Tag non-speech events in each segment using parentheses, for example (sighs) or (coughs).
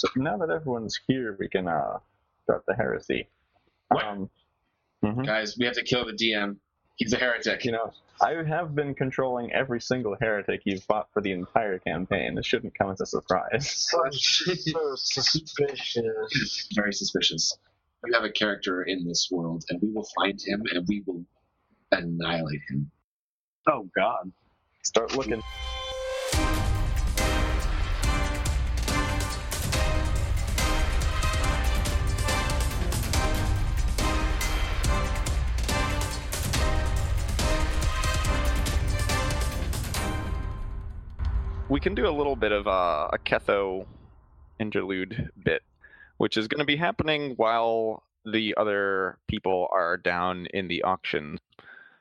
So now that everyone's here, we can uh, start the heresy. What? Um, mhm. Guys, we have to kill the DM. He's a heretic. You know, I have been controlling every single heretic you've fought for the entire campaign. This shouldn't come as a surprise. (laughs) so suspicious. Very suspicious. You have a character in this world, and we will find him, and we will annihilate him. Oh God! Start looking. We can do a little bit of uh, a Ketho interlude bit, which is going to be happening while the other people are down in the auction.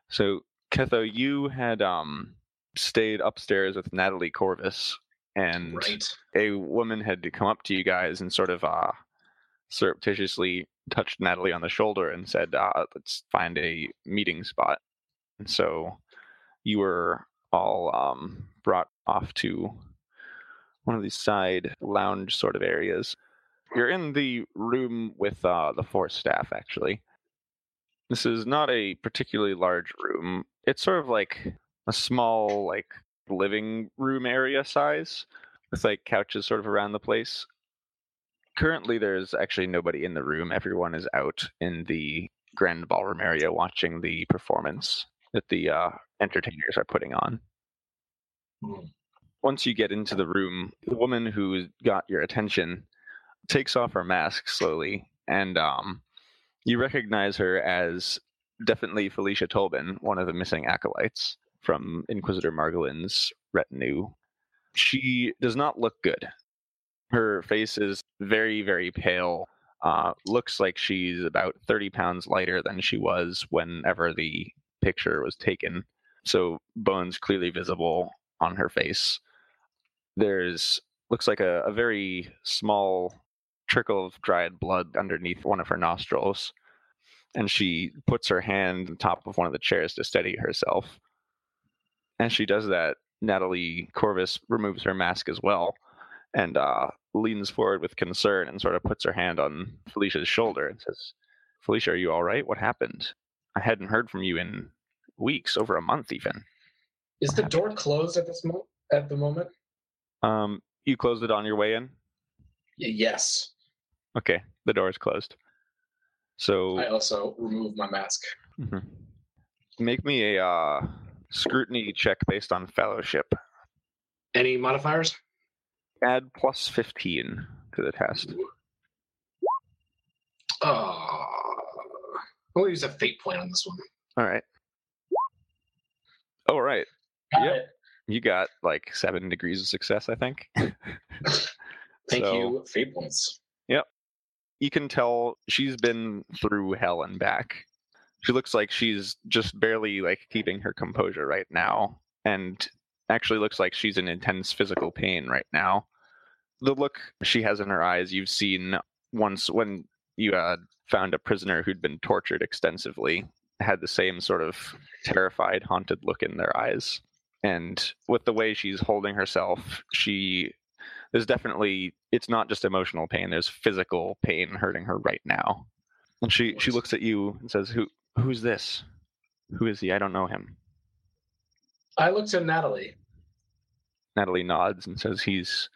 So, Ketho, you had um, stayed upstairs with Natalie Corvus, and Right. a woman had to come up to you guys and sort of uh, surreptitiously touched Natalie on the shoulder and said, uh, "Let's find a meeting spot." And so you were all um, brought off to one of these side lounge sort of areas. You're in the room with uh, the force staff, actually. This is not a particularly large room. It's sort of like a small, like living room area size with like couches sort of around the place. Currently, there's actually nobody in the room. Everyone is out in the grand ballroom area watching the performance that the uh, entertainers are putting on. Hmm. Once you get into the room, the woman who got your attention takes off her mask slowly, and um, you recognize her as definitely Felicia Tobin, one of the missing acolytes from Inquisitor Margolin's retinue. She does not look good. Her face is very, very pale. Uh, looks like she's about 30 pounds lighter than she was whenever the picture was taken. So, bones clearly visible on her face. There's looks like a, a very small trickle of dried blood underneath one of her nostrils. And she puts her hand on top of one of the chairs to steady herself. As she does that, Natalie Corvus removes her mask as well and uh, leans forward with concern and sort of puts her hand on Felicia's shoulder and says, Felicia, are you all right? What happened? I hadn't heard from you in weeks, over a month even. Is the door closed at this moment? At the moment? Um, you closed it on your way in? Yes. Okay, the door is closed. So I also remove my mask. Mhm. make me a uh, scrutiny check based on fellowship. Any modifiers? Add plus 15 to the test. Oh, I'll use a fate point on this one. All right. All right. Got Yep. it. You got like seven degrees of success, I think. (laughs) Thank So- you, fate points. Yep. you can tell she's been through hell and back. She looks like she's just barely like keeping her composure right now and actually looks like she's in intense physical pain right now. The look she has in her eyes you've seen once when you uh, found a prisoner who'd been tortured extensively had the same sort of terrified haunted look in their eyes and with the way she's holding herself she there's definitely it's not just emotional pain there's physical pain hurting her right now. And she she looks at you and says who who's this? Who is he? I don't know him. I look to Natalie. natalie nods and says he's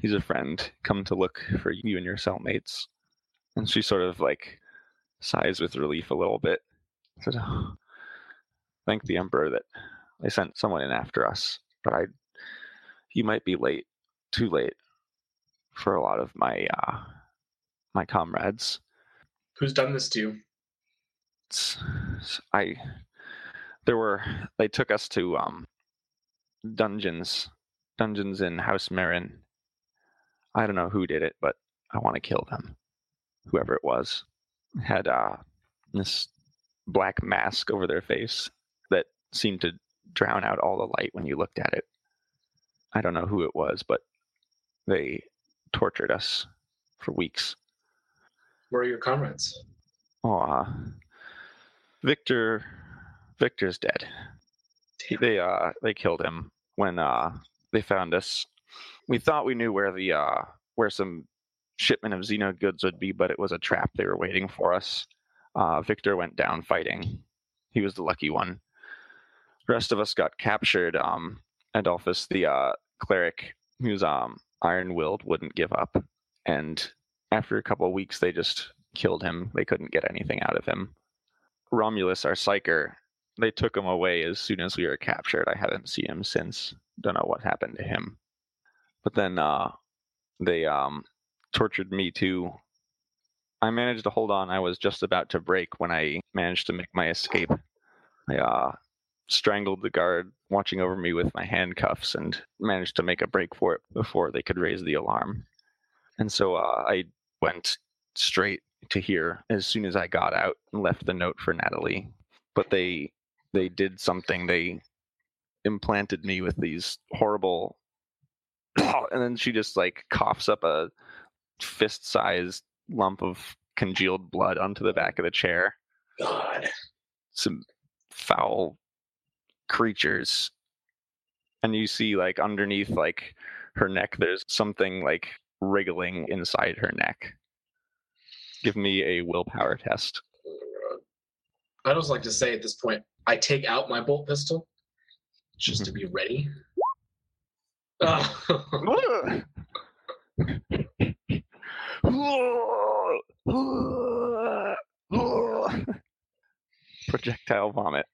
he's a friend. Come to look for you and your cellmates. And she sort of like sighs with relief a little bit. Says oh, thank the emperor that they sent someone in after us but i he might be late too late for a lot of my uh my comrades Who's done this to you? it's, I there were they took us to um dungeons dungeons in House Marin. I don't know who did it, but I want to kill them. Whoever it was had uh this black mask over their face that seemed to drown out all the light when you looked at it. I don't know who it was, but they tortured us for weeks. Where are your comrades? Oh, uh, Victor, Victor's dead. He- They uh they killed him when uh they found us. We thought we knew where the uh where some shipment of Xeno goods would be, but it was a trap. They were waiting for us. Uh, Victor went down fighting. He was the lucky one. Rest of us got captured. Um, Adolphus, the uh, cleric, who's um, iron-willed, wouldn't give up, and after a couple of weeks, they just killed him. They couldn't get anything out of him. Romulus, our psyker, they took him away as soon as we were captured. I haven't seen him since. Don't know what happened to him. But then uh, they um, tortured me too. I managed to hold on. I was just about to break when I managed to make my escape. I uh, strangled the guard watching over me with my handcuffs and managed to make a break for it before they could raise the alarm. And so uh, I went straight to here as soon as I got out and left the note for Natalie. But they they did something. They implanted me with these horrible (coughs) and then she just like coughs up a fist-sized lump of congealed blood onto the back of the chair. God. Some foul creatures. And you see like underneath like her neck there's something like wriggling inside her neck. Give me a willpower test. I'd also like to say at this point, I take out my bolt pistol just to mm-hmm. be ready. (laughs) Projectile vomit.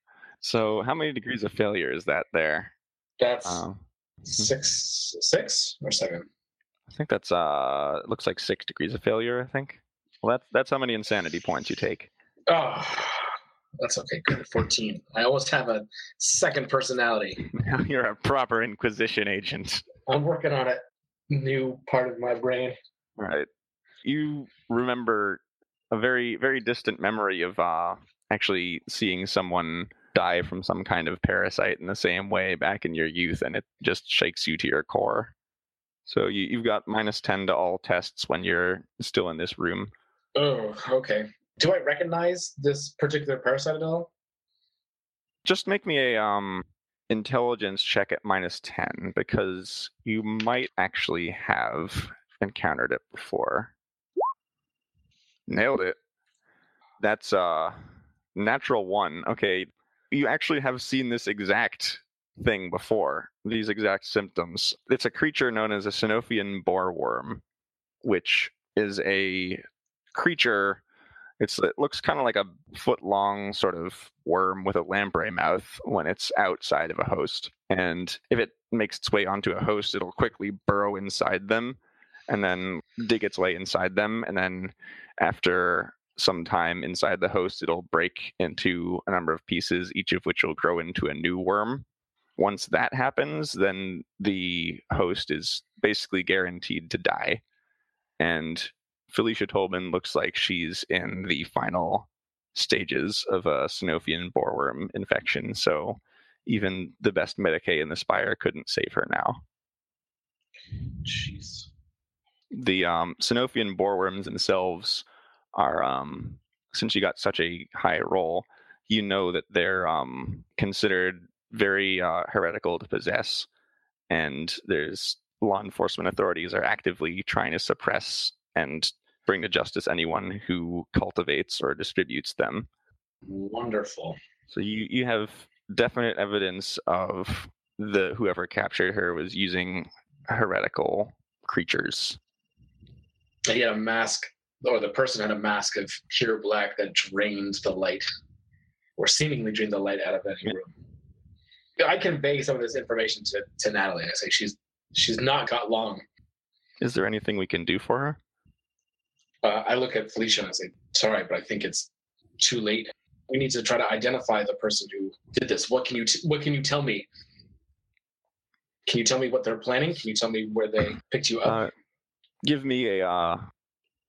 So, how many degrees of failure is that there? That's Um, six, six or seven. I think that's uh, it looks like six degrees of failure. I think. Well, that's that's how many insanity points you take. Oh, that's okay. Good. 14. I almost have a second personality. (laughs) Now you're a proper Inquisition agent. I'm working on it. New part of my brain. All right. You remember a very very distant memory of uh, actually seeing someone die from some kind of parasite in the same way back in your youth, and it just shakes you to your core. So you, you've got minus ten to all tests when you're still in this room. Oh, okay. Do I recognize this particular parasite at all? Just make me a um intelligence check at minus 10 because you might actually have encountered it before. Nailed it. That's uh natural 1. Okay, you actually have seen this exact thing before. These exact symptoms. It's a creature known as a Sanofian boreworm, which is a creature it's it looks kind of like a foot long sort of worm with a lamprey mouth when it's outside of a host. And if it makes its way onto a host, it'll quickly burrow inside them and then dig its way inside them. And then after some time inside the host, it'll break into a number of pieces, each of which will grow into a new worm. Once that happens, then the host is basically guaranteed to die. And Felicia Tolman looks like she's in the final stages of a Sanofian boreworm infection. So even the best medicae in the Spire couldn't save her now. Jeez. The um, Sanofian boreworms themselves are, um, since you got such a high role, you know that they're um, considered very uh, heretical to possess. And there's law enforcement authorities are actively trying to suppress and bring to justice anyone who cultivates or distributes them. Wonderful. So you you have definite evidence of the whoever captured her was using heretical creatures. He had a mask, or the person had a mask of pure black that drained the light, or seemingly drained the light out of any room. I convey some of this information to, to Natalie. I say she's she's not got long. Is there anything we can do for her? Uh, I look at Felicia and I say, "Sorry, but I think it's too late. We need to try to identify the person who did this. What can you t- What can you tell me? Can you tell me what they're planning? Can you tell me where they picked you up? Uh, give me a uh,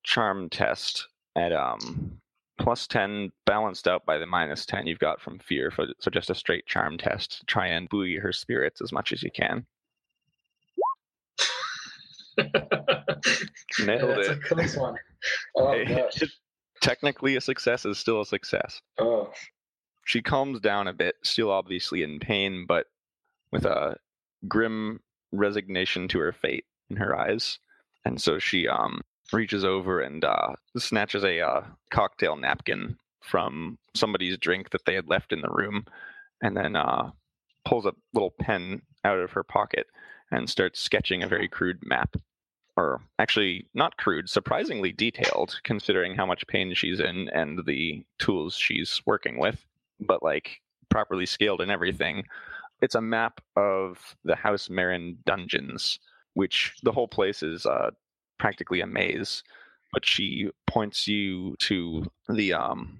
charm test at um plus 10 balanced out by the minus 10 you've got from fear so, so just a straight charm test to try and buoy her spirits as much as you can. Nailed That's a close one. (laughs) Oh Hey, technically a success is still a success. Oh, she calms down a bit still obviously in pain but with a grim resignation to her fate in her eyes and so she um reaches over and uh, snatches a uh, cocktail napkin from somebody's drink that they had left in the room, and then uh, pulls a little pen out of her pocket and starts sketching a very crude map. Or actually, not crude, surprisingly detailed, considering how much pain she's in and the tools she's working with, but like properly scaled and everything. It's a map of the House Marin dungeons, which the whole place is uh, practically a maze. But she points you to the um,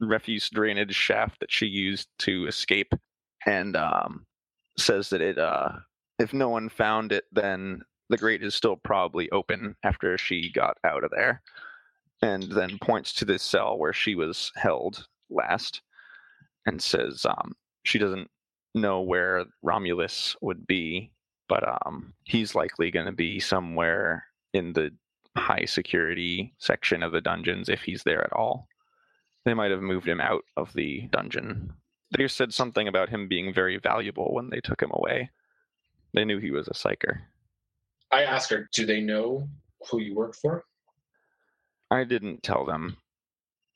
refuse drainage shaft that she used to escape and um, says that it uh, if no one found it, then the grate is still probably open after she got out of there. And then points to this cell where she was held last and says um, she doesn't know where Romulus would be, but um, he's likely going to be somewhere in the high security section of the dungeons if he's there at all. They might have moved him out of the dungeon. They said something about him being very valuable when they took him away. They knew he was a psyker. I asked her, do they know who you work for? I didn't tell them,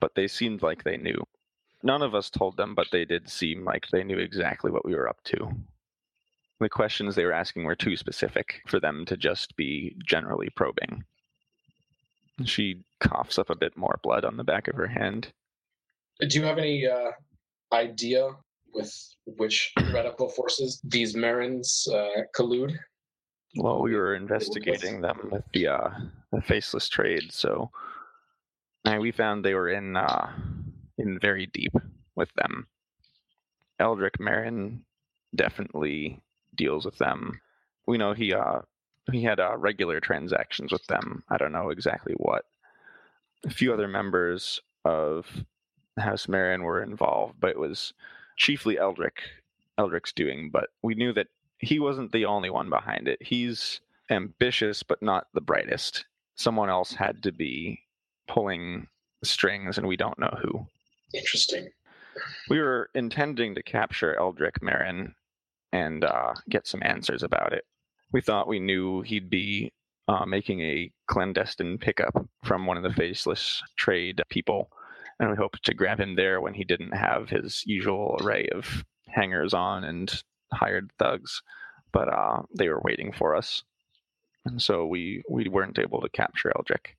but they seemed like they knew. None of us told them, but they did seem like they knew exactly what we were up to. The questions they were asking were too specific for them to just be generally probing. She coughs up a bit more blood on the back of her hand. Do you have any uh, idea with which radical forces these Marins uh, collude? Well, we were investigating them with the uh, the faceless trade, so and we found they were in uh, in very deep with them. Eldrick Marin definitely deals with them. We know he uh he had uh, regular transactions with them. I don't know exactly what. A few other members of House Marin were involved, but it was chiefly Eldrick Eldrick's doing. But we knew that he wasn't the only one behind it. He's ambitious, but not the brightest. Someone else had to be pulling strings, and we don't know who. Interesting. We were intending to capture Eldrick Marin and uh, get some answers about it. We thought we knew he'd be uh, making a clandestine pickup from one of the faceless trade people, and we hoped to grab him there when he didn't have his usual array of hangers on and hired thugs. But uh, they were waiting for us, and so we we weren't able to capture Eldrick.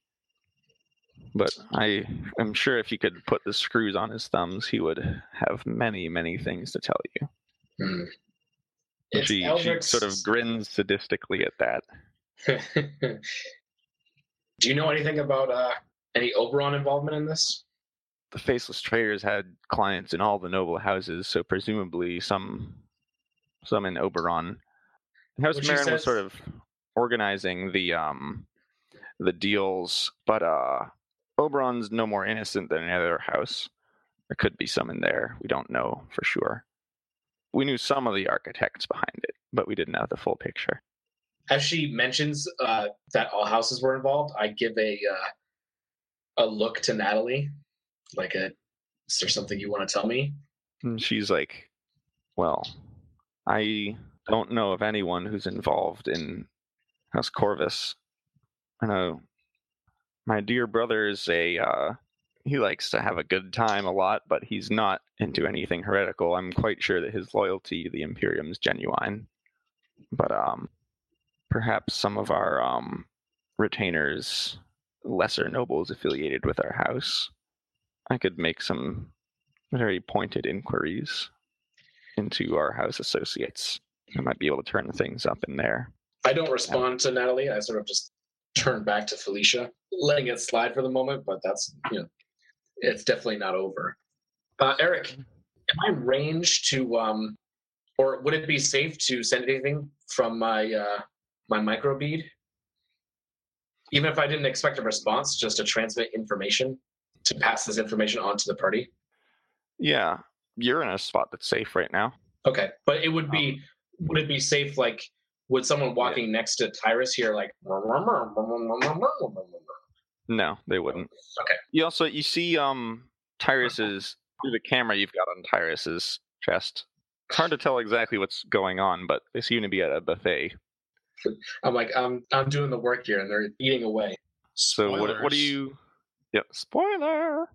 But I am sure if you could put the screws on his thumbs, he would have many, many things to tell you. Hmm. And It's she, she sort of grins sadistically at that. (laughs) Do you know anything about uh, any Oberon involvement in this? The faceless traders had clients in all the noble houses, so presumably some some in Oberon. House When she Marin was sort of organizing the um the deals, but uh Oberon's no more innocent than any other house. There could be some in there. We don't know for sure. We knew some of the architects behind it, but we didn't have the full picture. As she mentions uh, that all houses were involved, I give a uh, a look to Natalie, like a, is there something you want to tell me? And she's like, Well, I don't know of anyone who's involved in House Corvus. I know my dear brother is a, uh, he likes to have a good time a lot, but he's not into anything heretical. I'm quite sure that his loyalty to the Imperium is genuine. But um, perhaps some of our um, retainers, lesser nobles affiliated with our house, I could make some very pointed inquiries into our house associates. I might be able to turn things up in there. I don't respond to Natalie. I sort of just turn back to Felicia, letting it slide for the moment, but that's, you know, it's definitely not over. Uh, Eric, am I range to, um, or would it be safe to send anything from my uh, my microbead? Even if I didn't expect a response, just to transmit information to pass this information on to the party. Yeah, you're in a spot that's safe right now. Okay, but it would be would it be safe? Like, would someone walking next to Tyrus here like? No, they wouldn't. Okay. You also you see um Tyrus's through the camera you've got on Tyrus's chest. It's hard to tell exactly what's going on, but they seem to be at a buffet. (laughs) I'm like, I'm I'm doing the work here, and they're eating away. So what what are you? Yep, spoiler.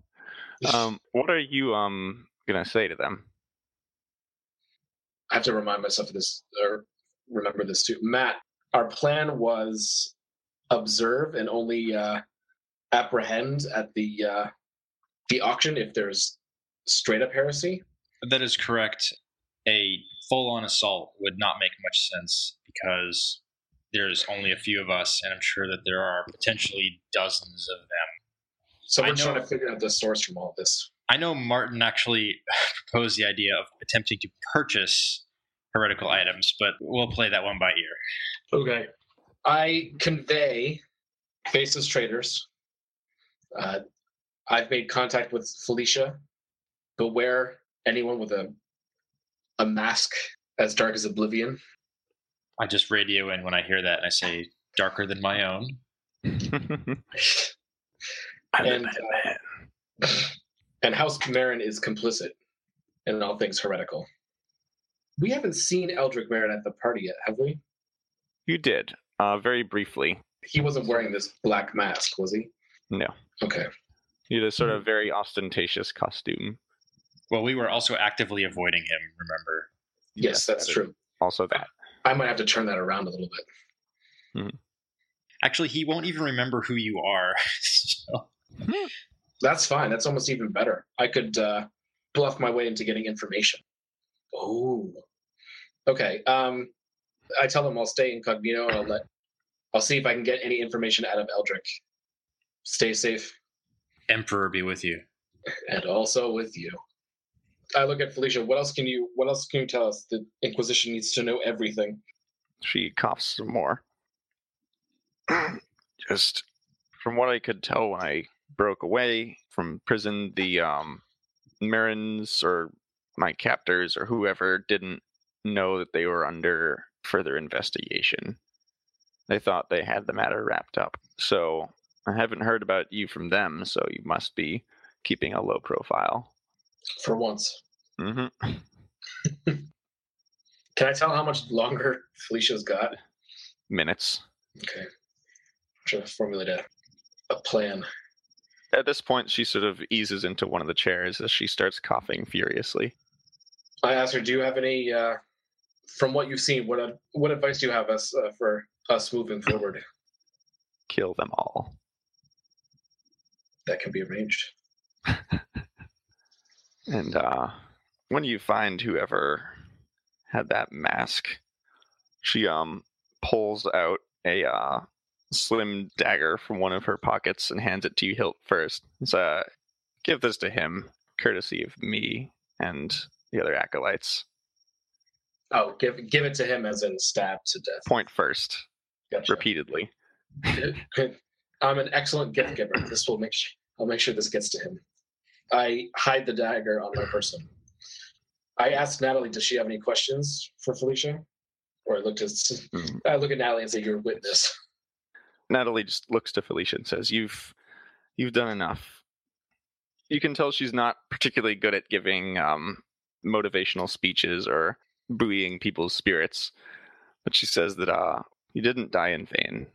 Um, (laughs) what are you um gonna say to them? I have to remind myself of this or remember this too. Matt, our plan was observe and only uh, apprehend at the uh, the auction if there's straight up heresy. That is correct. A full on assault would not make much sense because there's only a few of us, and I'm sure that there are potentially dozens of them. So we're trying know- to figure out the source from all this. I know Martin actually (laughs) proposed the idea of attempting to purchase heretical items, but we'll play that one by ear. Okay. I convey faceless traders. Uh, I've made contact with Felicia. Beware anyone with a a mask as dark as oblivion. I just radio in when I hear that and I say, darker than my own. (laughs) I'm a And, uh. (sighs) And House Marin is complicit in all things heretical. We haven't seen Eldrick Marin at the party yet, have we? You did, uh, very briefly. He wasn't wearing this black mask, was he? No, Okay. you had a sort of very ostentatious costume. Well, we were also actively avoiding him, remember? Yes, that's that is true. Also, that. I might have to turn that around a little bit. Actually, he won't even remember who you are. (laughs) so, That's fine. That's almost even better. I could uh, bluff my way into getting information. Oh. Okay. Um, I tell him I'll stay incognito and I'll let. I'll see if I can get any information out of Eldrick. Stay safe, Emperor be with you. and also with you. I look at Felicia. What else can you? What else can you tell us? The Inquisition needs to know everything. She coughs some more. (clears throat) Just from what I could tell when I broke away from prison, the um, Marins or my captors or whoever didn't know that they were under further investigation. They thought they had the matter wrapped up. So I haven't heard about you from them, so you must be keeping a low profile. For once, hmm (laughs) can I tell how much longer (laughs) Felicia's got? Minutes. Okay. Trying to formulate a, a plan. At this point, she sort of eases into one of the chairs as she starts coughing furiously. I asked her, "Do you have any, uh, from what you've seen, what what advice do you have us uh, for us moving forward? Kill them all. That can be arranged." (laughs) And uh, when you find whoever had that mask, she um pulls out a uh, slim dagger from one of her pockets and hands it to you hilt first. It's uh, give this to him, courtesy of me and the other acolytes. Oh, give give it to him as in stab to death. Point first, Gotcha. repeatedly. I'm an excellent gift giver. This will make sure I'll make sure this gets to him. I hide the dagger on my person. I asked Natalie, does she have any questions for Felicia? Or I looked at Mm. I look at Natalie and say, "You're a witness." Natalie just looks to Felicia and says, "You've you've done enough." You can tell she's not particularly good at giving um, motivational speeches or buoying people's spirits, but she says that uh, you didn't die in vain.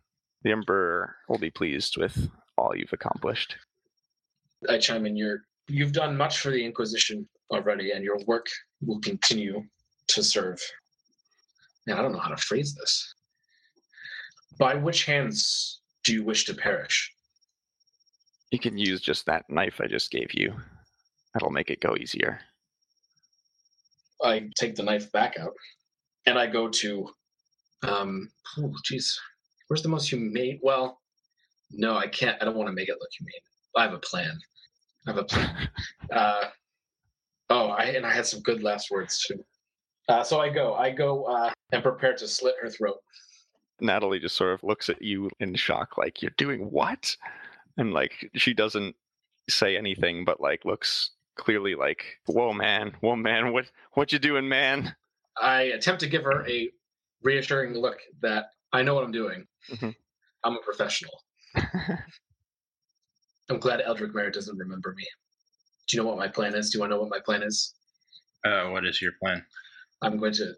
The Emperor will be pleased with all you've accomplished. I chime in. You're you've done much for the Inquisition already, and your work will continue to serve. Now, I don't know how to phrase this. By which hands do you wish to perish? You can use just that knife I just gave you. That'll make it go easier. I take the knife back out, and I go to, um, oh, jeez, where's the most humane? Well, no, I can't. I don't want to make it look humane. I have a plan. I have a plan. (laughs) uh, oh, I and I had some good last words too. Uh, so I go. I go uh, and prepare to slit her throat. Natalie just sort of looks at you in shock, like, You're doing what? And like, she doesn't say anything, but like, looks clearly like, Whoa, man, whoa, man, what, what you doing, man? I attempt to give her a reassuring look that I know what I'm doing. Mhm. I'm a professional. (laughs) I'm glad Eldrick Merritt doesn't remember me. Do you know what my plan is? Do you want to know what my plan is? Uh, what is your plan? I'm going to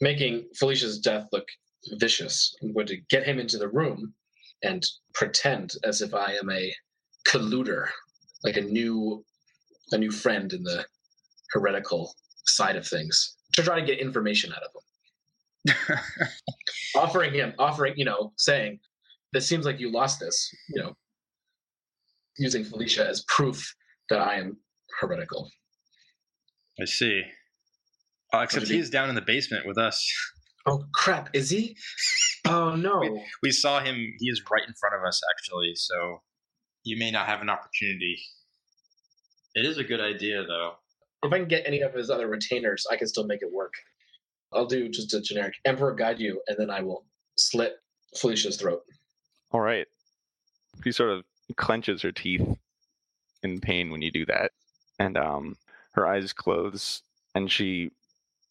making Felicia's death look vicious. I'm going to get him into the room and pretend as if I am a colluder, like a new a new friend in the heretical side of things, to try to get information out of him. (laughs) offering him, offering, you know, saying, "It seems like you lost this," you know, using Felicia as proof that I am heretical. I see. Oh, except he's down in the basement with us. Oh crap! Is he? Oh (laughs) no! We saw him. He is right in front of us, actually. So you may not have an opportunity. It is a good idea, though. If I can get any of his other retainers, I can still make it work. I'll do just a generic Emperor guide you, and then I will slit Felicia's throat. All right. She sort of clenches her teeth in pain when you do that, and um, her eyes close, and she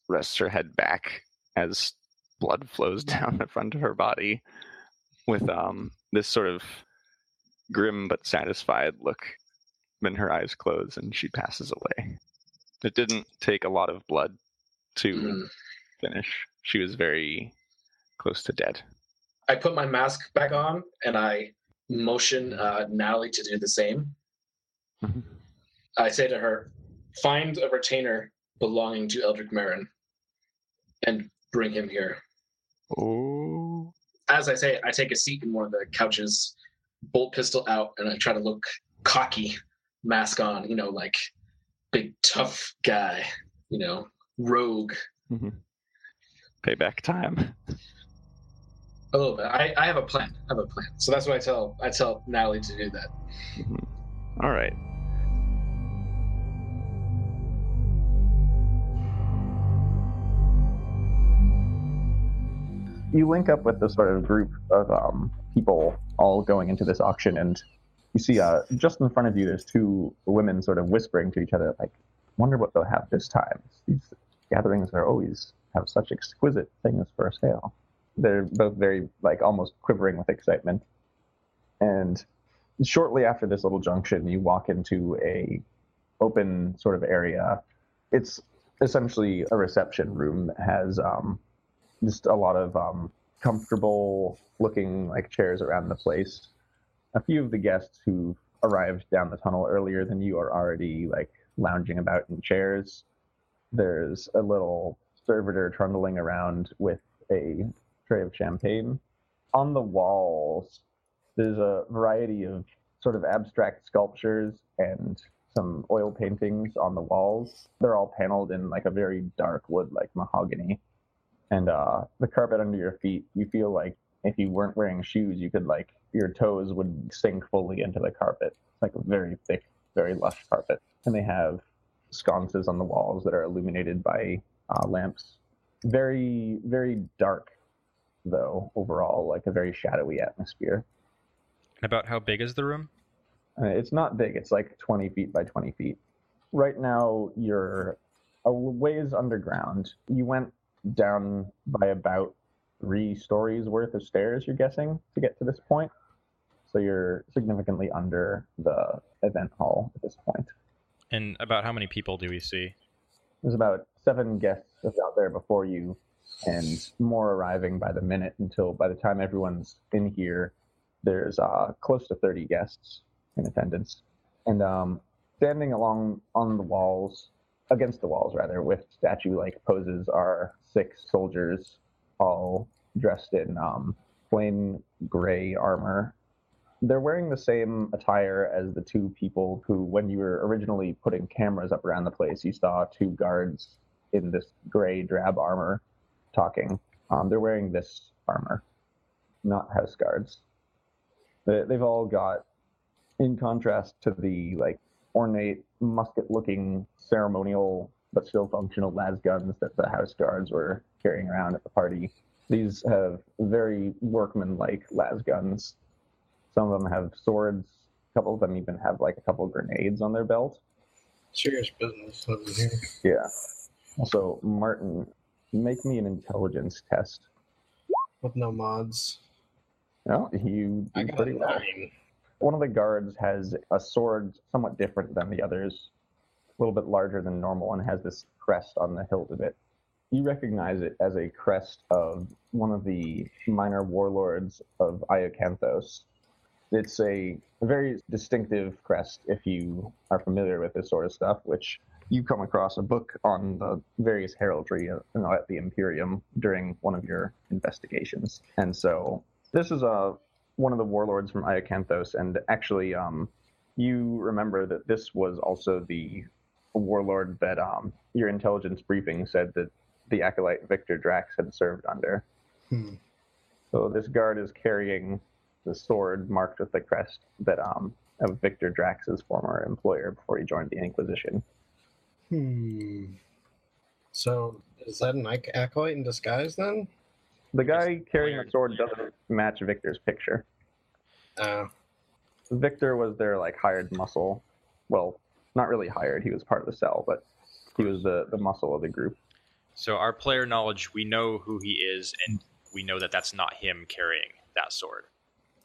rests her head back as blood flows (laughs) down the front of her body, with um this sort of grim but satisfied look. Then her eyes close, and she passes away. It didn't take a lot of blood to Mm. Finish. She was very close to dead. I put my mask back on, and I motion uh, Natalie to do the same. Mhm. I say to her, "Find a retainer belonging to Eldrick Marin, and bring him here." Oh. as I say, I take a seat in one of the couches, bolt pistol out, and I try to look cocky, mask on, you know, like big tough guy, you know, rogue. Payback time. A little bit. I, I have a plan. I have a plan. So that's what I tell I tell Natalie to do that. All right. you link up with this sort of group of um, people all going into this auction, and you see uh, just in front of you, there's two women sort of whispering to each other, like, "Wonder what they'll have this time." These gatherings are always have such exquisite things for sale. They're both very like almost quivering with excitement, and shortly after this little junction, you walk into a open sort of area. It's essentially a reception room that has um, just a lot of um, comfortable looking like chairs around the place. A few of the guests who arrived down the tunnel earlier than you are already like lounging about in chairs. There's a little servitor trundling around with a tray of champagne. On the walls, there's a variety of sort of abstract sculptures and some oil paintings on the walls. They're all paneled in like a very dark wood, like mahogany and uh, the carpet under your feet, you feel like if you weren't wearing shoes, you could like your toes would sink fully into the carpet. It's like a very thick, very lush carpet, and they have sconces on the walls that are illuminated by uh, lamps. Very, very dark, though overall, like a very shadowy atmosphere. And about how big is the room? Uh, it's not big. It's like 20 feet by 20 feet. Right now, you're a ways underground. You went down by about three stories worth of stairs, you're guessing, to get to this point. So you're significantly under the event hall at this point. And about how many people do we see? There's about seven guests out there before you, and more arriving by the minute until by the time everyone's in here, there's uh, close to 30 guests in attendance. And um, standing along on the walls, against the walls rather, with statue like poses are six soldiers, all dressed in um, plain gray armor. They're wearing the same attire as the two people who, when you were originally putting cameras up around the place, you saw two guards in this gray drab armor talking. Um, they're wearing this armor, not house guards. They, they've all got, in contrast to the like ornate musket-looking ceremonial but still functional las guns that the house guards were carrying around at the party. These have very workman-like las guns. Some of them have swords. A couple of them even have like a couple grenades on their belt. Serious business over here. Yeah. Also, Martin, make me an intelligence test. With no mods. No, you I do got a pretty well. nine. One of the guards has a sword somewhat different than the others, a little bit larger than normal, and has this crest on the hilt of it. you recognize it as a crest of one of the minor warlords of Iocanthos. It's a very distinctive crest if you are familiar with this sort of stuff, which you come across a book on the various heraldry uh, you know, at the Imperium during one of your investigations. And so this is a one of the warlords from Iocanthos, and actually, um, you remember that this was also the warlord that um, your intelligence briefing said that the acolyte Victor Drax had served under. Hmm. So this guard is carrying the sword marked with the crest that um, of Victor Drax's former employer before he joined the Inquisition. Hmm. So is that an ac- acolyte in disguise then? The guy carrying player the sword doesn't match Victor's picture. Uh, Victor was their like hired muscle. Well, not really hired. He was part of the cell, but he was the the muscle of the group. So our player knowledge, we know who he is, and we know that that's not him carrying that sword.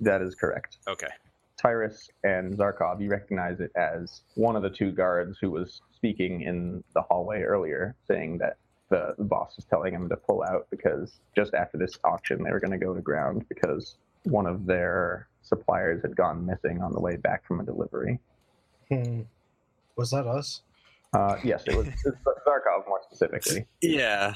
That is correct. Okay. Tyrus and Zarkov, you recognize it as one of the two guards who was speaking in the hallway earlier, saying that the, the boss was telling him to pull out because just after this auction they were going to go to ground because one of their suppliers had gone missing on the way back from a delivery. hmm. Was that us? Uh, yes, it was it's Zarkov more specifically. (laughs) Yeah.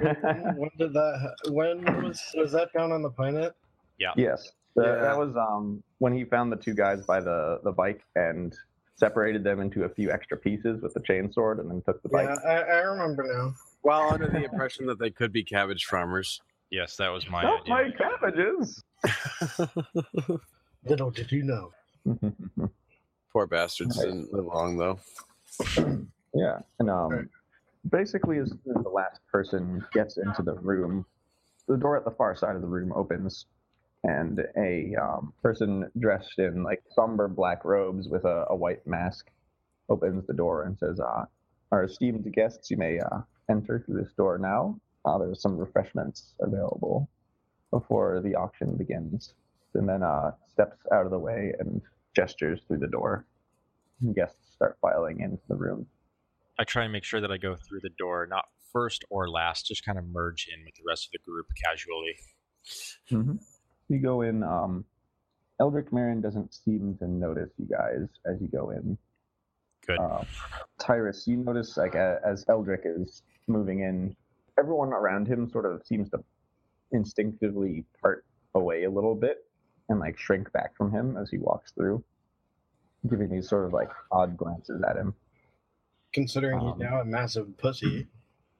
when, when did that? When was was that down on the planet? Yeah. Yes, The- Yeah. that was um, when he found the two guys by the, the bike and separated them into a few extra pieces with the chainsword and then took the bike. Yeah, I, I remember now. Well, under the (laughs) impression that they could be cabbage farmers. Yes, that was my Not idea. my cabbages! (laughs) Little did you know. (laughs) Poor bastards Right. didn't live long though. (clears throat) Yeah, and um, Right. basically, as soon as the last person gets into the room, the door at the far side of the room opens, and a um, person dressed in like somber black robes with a, a white mask opens the door and says, uh, "Our esteemed guests, you may uh, enter through this door now. Uh, there's some refreshments available before the auction begins." And then uh, steps out of the way and gestures through the door. And guests start filing into the room. I try and make sure that I go through the door, not first or last, just kind of merge in with the rest of the group casually. Mm-hmm. You go in. Um, Eldrick Marin doesn't seem to notice you guys as you go in. Good. Uh, Tyrus, you notice like a, as Eldrick is moving in, everyone around him sort of seems to instinctively part away a little bit and like shrink back from him as he walks through, giving these sort of like odd glances at him. Considering Um, he's now a massive pussy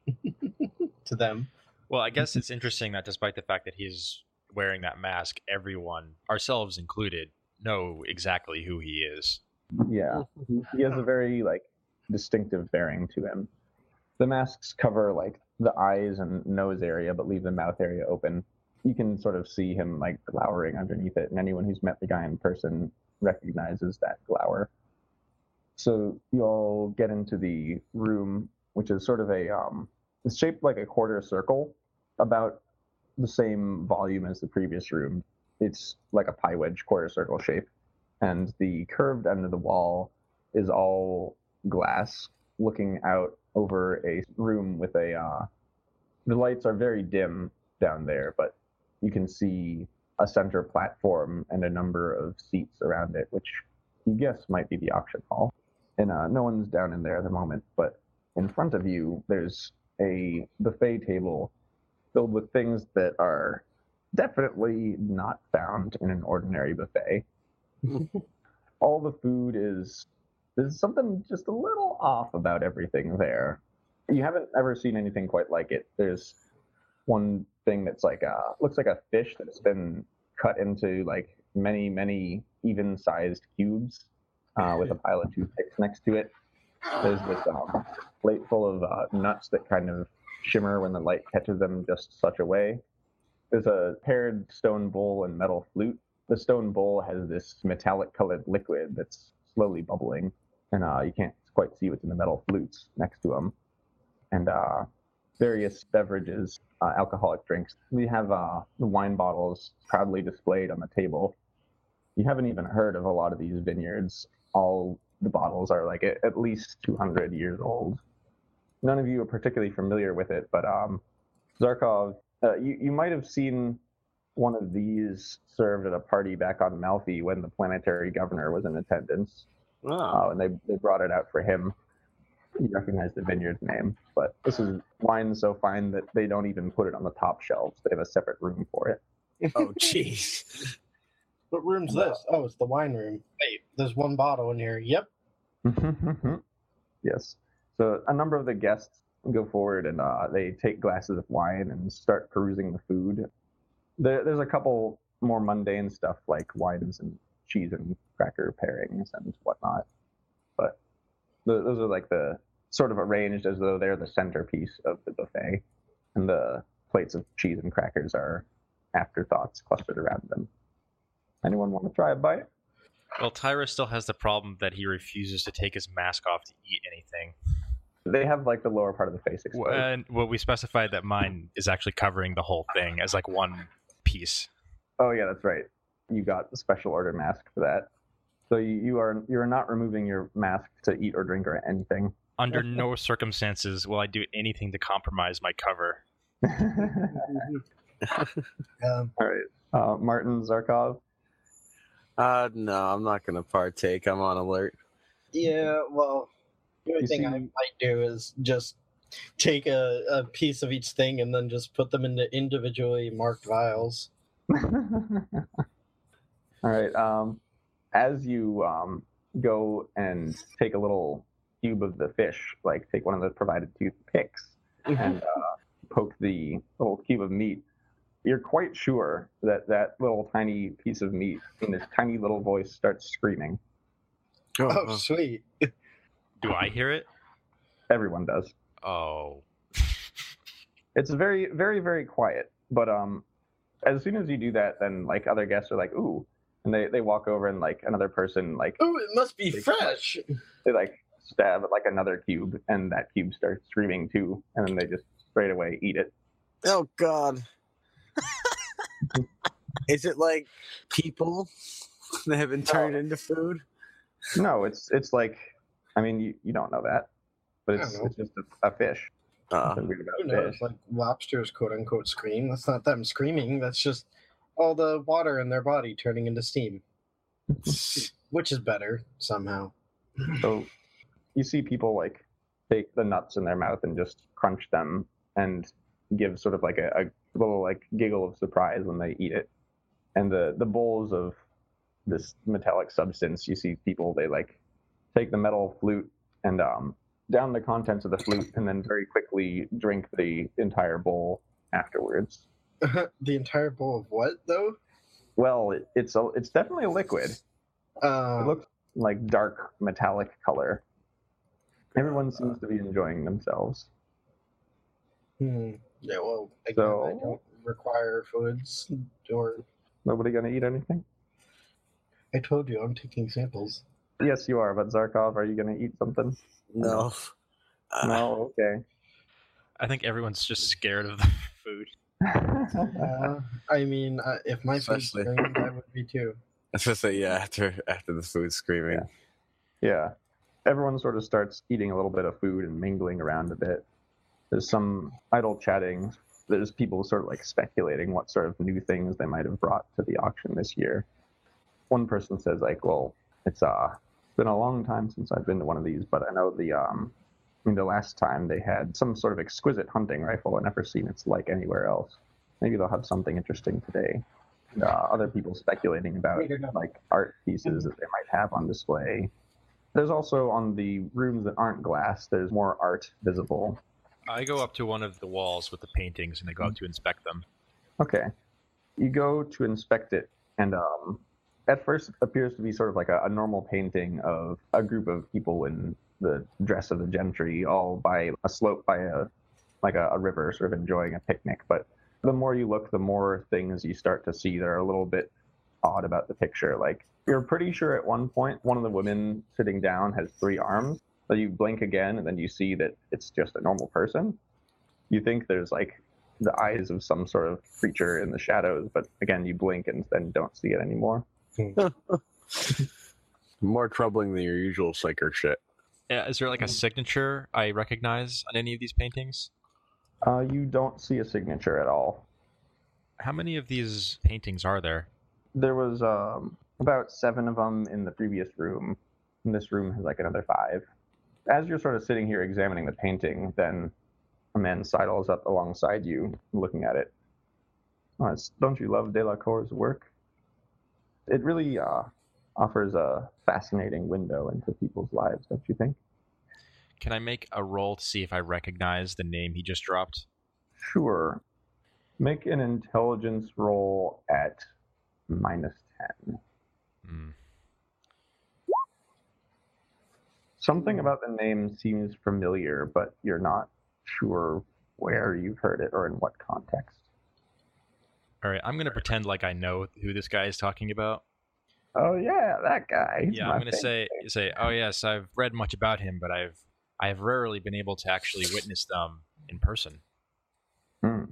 (laughs) to them. Well, I guess it's interesting that despite the fact that he's wearing that mask, everyone, ourselves included, know exactly who he is. Yeah, he has a very like distinctive bearing to him. The masks cover like the eyes and nose area, but leave the mouth area open. You can sort of see him like glowering underneath it, and anyone who's met the guy in person recognizes that glower. So you all get into the room, which is sort of a um, it's shaped like a quarter circle, about the same volume as the previous room. It's like a pie wedge quarter circle shape and the curved end of the wall is all glass looking out over a room with a uh, the lights are very dim down there but you can see a center platform and a number of seats around it which you guess might be the auction hall and uh, no one's down in there at the moment but in front of you there's a buffet table filled with things that are definitely not found in an ordinary buffet (laughs) all the food is there's something just a little off about everything there. You haven't ever seen anything quite like it. There's one thing that's like a looks like a fish that's been cut into like many many even sized cubes uh, with a pile of toothpicks next to it. There's this um, plate full of uh, nuts that kind of shimmer when the light catches them just such a way. There's a paired stone bowl and metal flute the stone bowl has this metallic colored liquid that's slowly bubbling, and uh, you can't quite see what's in the metal flutes next to them. And uh, various beverages, uh, alcoholic drinks. We have uh, the wine bottles proudly displayed on the table. You haven't even heard of a lot of these vineyards. All the bottles are like at at least 200 years old. None of you are particularly familiar with it, but um, Zarkov, uh, you you might have seen one of these served at a party back on Malfi when the planetary governor was in attendance, Oh, uh, and they they brought it out for him. You recognize the vineyard's name, but this is wine so fine that they don't even put it on the top shelves. They have a separate room for it. oh, jeez. (laughs) What room's this? Oh, it's the wine room. Wait, there's one bottle in here. Yep. (laughs) yes. So a number of the guests go forward and uh, they take glasses of wine and start perusing the food. There, there's a couple more mundane stuff like wines and cheese and cracker pairings and whatnot, but th- those are like the sort of arranged as though they're the centerpiece of the buffet, and the plates of cheese and crackers are afterthoughts clustered around them. Anyone want to try a bite? Well, Tyra still has the problem that he refuses to take his mask off to eat anything. They have like the lower part of the face exposed. And well, we specified that mine is actually covering the whole thing as like one piece. Oh yeah, that's right. You got the special order mask for that. So you, you are you are not removing your mask to eat or drink or anything. Under (laughs) no circumstances will I do anything to compromise my cover. (laughs) Um, All right, uh, Martin Zarkov. Uh, no, I'm not going to partake. I'm on alert. yeah, well, the only You thing I might do is just take a, a piece of each thing and then just put them into individually marked vials. (laughs) All right. Um, as you um, go and take a little cube of the fish, like take one of the provided toothpicks and uh, poke the little cube of meat, you're quite sure that that little tiny piece of meat in this tiny little voice starts screaming. Oh, oh. sweet. (laughs) Do I hear it? Everyone does. Oh, (laughs) It's very, very, very quiet. But um, as soon as you do that, then like other guests are like, "Ooh," and they they walk over and like another person like Oh, it must be fresh. they like stab at like another cube, and that cube starts screaming too, and then they just straight away eat it. Oh, God. (laughs) Is it like people (laughs) that have been turned into food? No, it's it's like, I mean, you, you don't know that, but it's it's just a, a fish. Uh, Nothing weird Who knows? fish. Like lobsters, quote unquote, scream. That's not them screaming. That's just all the water in their body turning into steam, (laughs) which is better somehow. So you see people like take the nuts in their mouth and just crunch them and give sort of like a, a little like giggle of surprise when they eat it. And the the bowls of this metallic substance, you see people they like take the metal flute and um down the contents of the flute and then very quickly drink the entire bowl afterwards. (laughs) the entire bowl of what though? Well, it, it's a, it's definitely a liquid. Uh, It looks like dark metallic color. Everyone seems to be enjoying themselves. hmm. Yeah, well, again, So- I don't require foods, or Nobody gonna eat anything? I told you I'm taking samples. Yes, you are. But Zarkov, are you gonna eat something? no. Uh, No. Okay. I think everyone's just scared of the (laughs) food. Uh, (laughs) I mean, uh, if my food Especially- screamed, I would be too. (laughs) I was supposed to say, yeah, after, after the food screaming. yeah. Everyone sort of starts eating a little bit of food and mingling around a bit. There's some idle chatting. There's people sort of like speculating what sort of new things they might have brought to the auction this year. One person says like, "Well, it's uh been a long time since I've been to one of these, but I know the um I mean the last time they had some sort of exquisite hunting rifle. I've never seen its like anywhere else. Maybe they'll have something interesting today." And, uh, other people speculating about like art pieces that they might have on display. There's also on the rooms that aren't glass, there's more art visible. I go up to one of the walls with the paintings and I go up to inspect them. Okay. You go to inspect it, and um, at first appears to be sort of like a, a normal painting of a group of people in the dress of the gentry, all by a slope by a like a, a river, sort of enjoying a picnic. But the more you look, the more things you start to see that are a little bit odd about the picture. Like you're pretty sure at one point one of the women sitting down has three arms, but you blink again and then you see that it's just a normal person. You think there's like the eyes of some sort of creature in the shadows, but again you blink and then don't see it anymore. (laughs) More troubling than your usual psycho shit. Uh, is there like a signature I recognize on any of these paintings? Uh, you don't see a signature at all. How many of these paintings are there? There was um, about seven of them in the previous room. And this room has like another five. As you're sort of sitting here examining the painting, then a man sidles up alongside you, looking at it. Oh, it's- don't you love Delacour's work? It really uh, offers a fascinating window into people's lives, don't you think? Can I make a roll to see if I recognize the name he just dropped? Sure. Make an intelligence roll at minus 10. Hmm. Something about the name seems familiar, but you're not sure where you've heard it or in what context. All right, I'm gonna pretend like I know who this guy is talking about. Oh yeah, that guy. He's yeah, I'm gonna say say, oh yes, I've read much about him, but I've I've rarely been able to actually witness them in person. Hmm.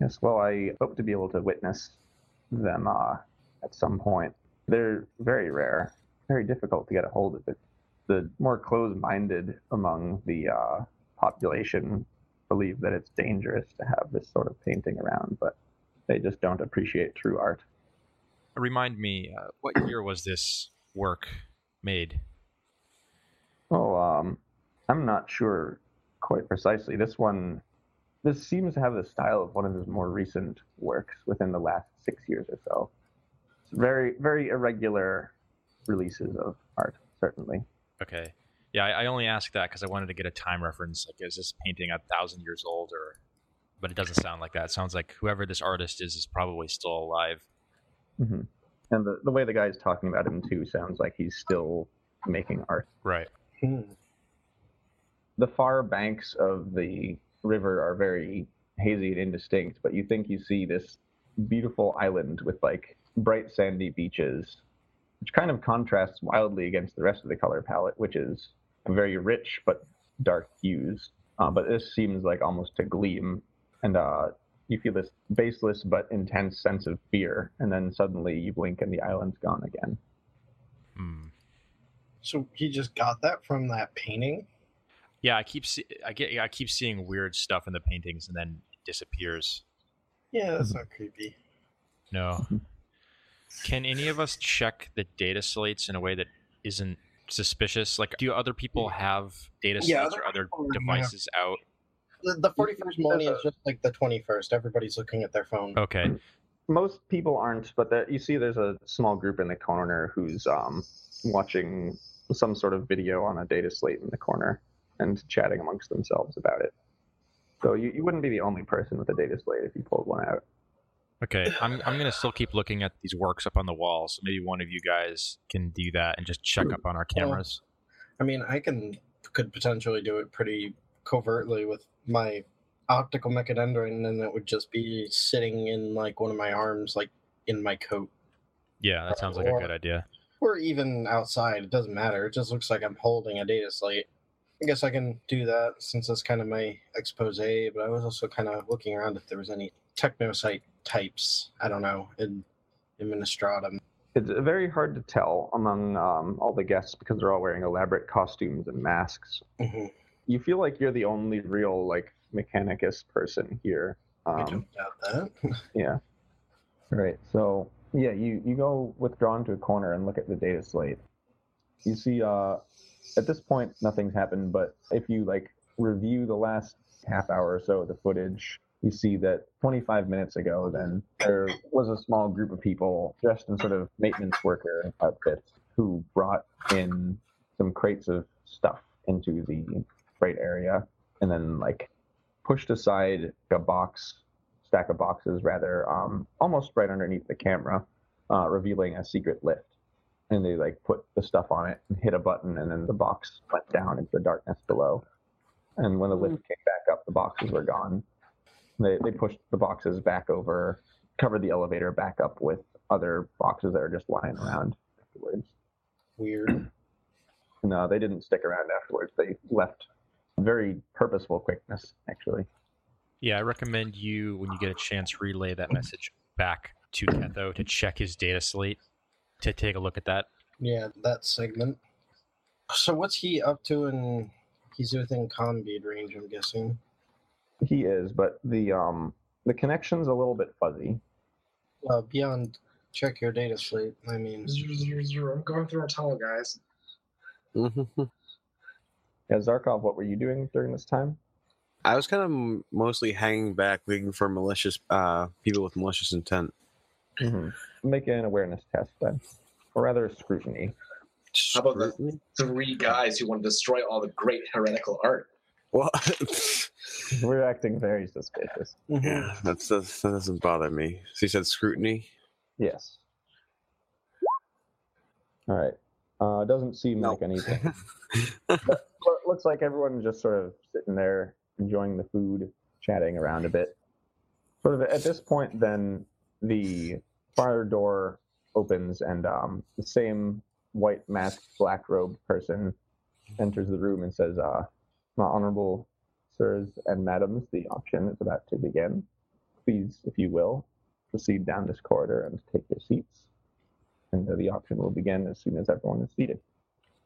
Yes, well, I hope to be able to witness them uh, at some point. They're very rare, very difficult to get a hold of. It. The more closed-minded among the uh, population believe that it's dangerous to have this sort of painting around, but they just don't appreciate true art. Remind me, uh, what year was this work made? Oh, um, I'm not sure quite precisely. This one, this seems to have the style of one of his more recent works within the last six years or so. It's very, very irregular releases of art, certainly. Okay, yeah, I, I only asked that because I wanted to get a time reference. Like, is this painting a thousand years old, or? But it doesn't sound like that. It sounds like whoever this artist is is probably still alive. hmm And the, the way the guy's talking about him too sounds like he's still making art. Right. Hmm. The far banks of the river are very hazy and indistinct, but you think you see this beautiful island with like bright sandy beaches, which kind of contrasts wildly against the rest of the color palette, which is very rich but dark hues. Uh, but this seems like almost to gleam, and uh, you feel this baseless but intense sense of fear, and then suddenly you blink and the island's gone again. Hmm. So he just got that from that painting? Yeah, I keep see- I get I keep seeing weird stuff in the paintings and then it disappears. Yeah, that's not creepy. No. (laughs) Can any of us check the data slates in a way that isn't suspicious? Like, do other people have data Yeah, slates other or other people have- devices out? The, the 41st millennium is just like the 21st. Everybody's looking at their phone. Okay. most people aren't, but there, you see there's a small group in the corner who's um, watching some sort of video on a data slate in the corner and chatting amongst themselves about it. So you, you wouldn't be the only person with a data slate if you pulled one out. Okay. I'm I'm gonna still keep looking at these works up on the wall. So maybe one of you guys can do that and just check up on our cameras. I mean, I can could potentially do it pretty covertly with my optical mechadendrite, and then it would just be sitting in like one of my arms, like in my coat, Yeah, that sounds like a good idea. or even outside. It doesn't matter. It just looks like I'm holding a data slate. I guess I can do that since that's kind of my expose. But I was also kind of looking around if there was any technosite types. I don't know in Administratum. It's very hard to tell among um, all the guests because they're all wearing elaborate costumes and masks. hmm You feel like you're the only real like mechanicus person here. I Um, don't doubt that. (laughs) Yeah. Right. So yeah, you you go withdrawn to a corner and look at the data slate. You see, uh, at this point, nothing's happened. But if you like review the last half hour or so of the footage, you see that 25 minutes ago, then there was a small group of people dressed in sort of maintenance worker outfits who brought in some crates of stuff into the freight area, and then like pushed aside a box stack of boxes rather um, almost right underneath the camera uh, revealing a secret lift. And they like put the stuff on it and hit a button and then the box went down into the darkness below. And when the lift came back up the boxes were gone. They, they pushed the boxes back over covered the elevator back up with other boxes that are just lying around afterwards. Weird. (clears throat) uh, they didn't stick around afterwards. They left very purposeful quickness actually Yeah, I recommend you when you get a chance relay that message back to Ketho to check his data slate to take a look at that. Yeah, that segment. So what's he up to? And he's within combead range, I'm guessing. He is, but the um the connection's a little bit fuzzy. Uh, beyond, check your data slate. I mean, I'm going through our tunnel, guys. Yeah, Zarkov, what were you doing during this time? I was kind of mostly hanging back, looking for malicious uh, people with malicious intent. Mm-hmm. Make an awareness test then, or rather scrutiny. How about the- Three guys who want to destroy all the great heretical art. Well, (laughs) We're acting very suspicious. yeah, that's, that's, that doesn't bother me. So you said scrutiny. Yes. All right. Uh, doesn't seem No. like anything. (laughs) looks like everyone's just sort of sitting there enjoying the food, chatting around a bit. Sort of at this point, then the fire door opens and um, the same white masked, black robed person enters the room and says, uh, "My honorable sirs and madams, the auction is about to begin. Please, if you will, proceed down this corridor and take your seats. And uh, the auction will begin as soon as everyone is seated."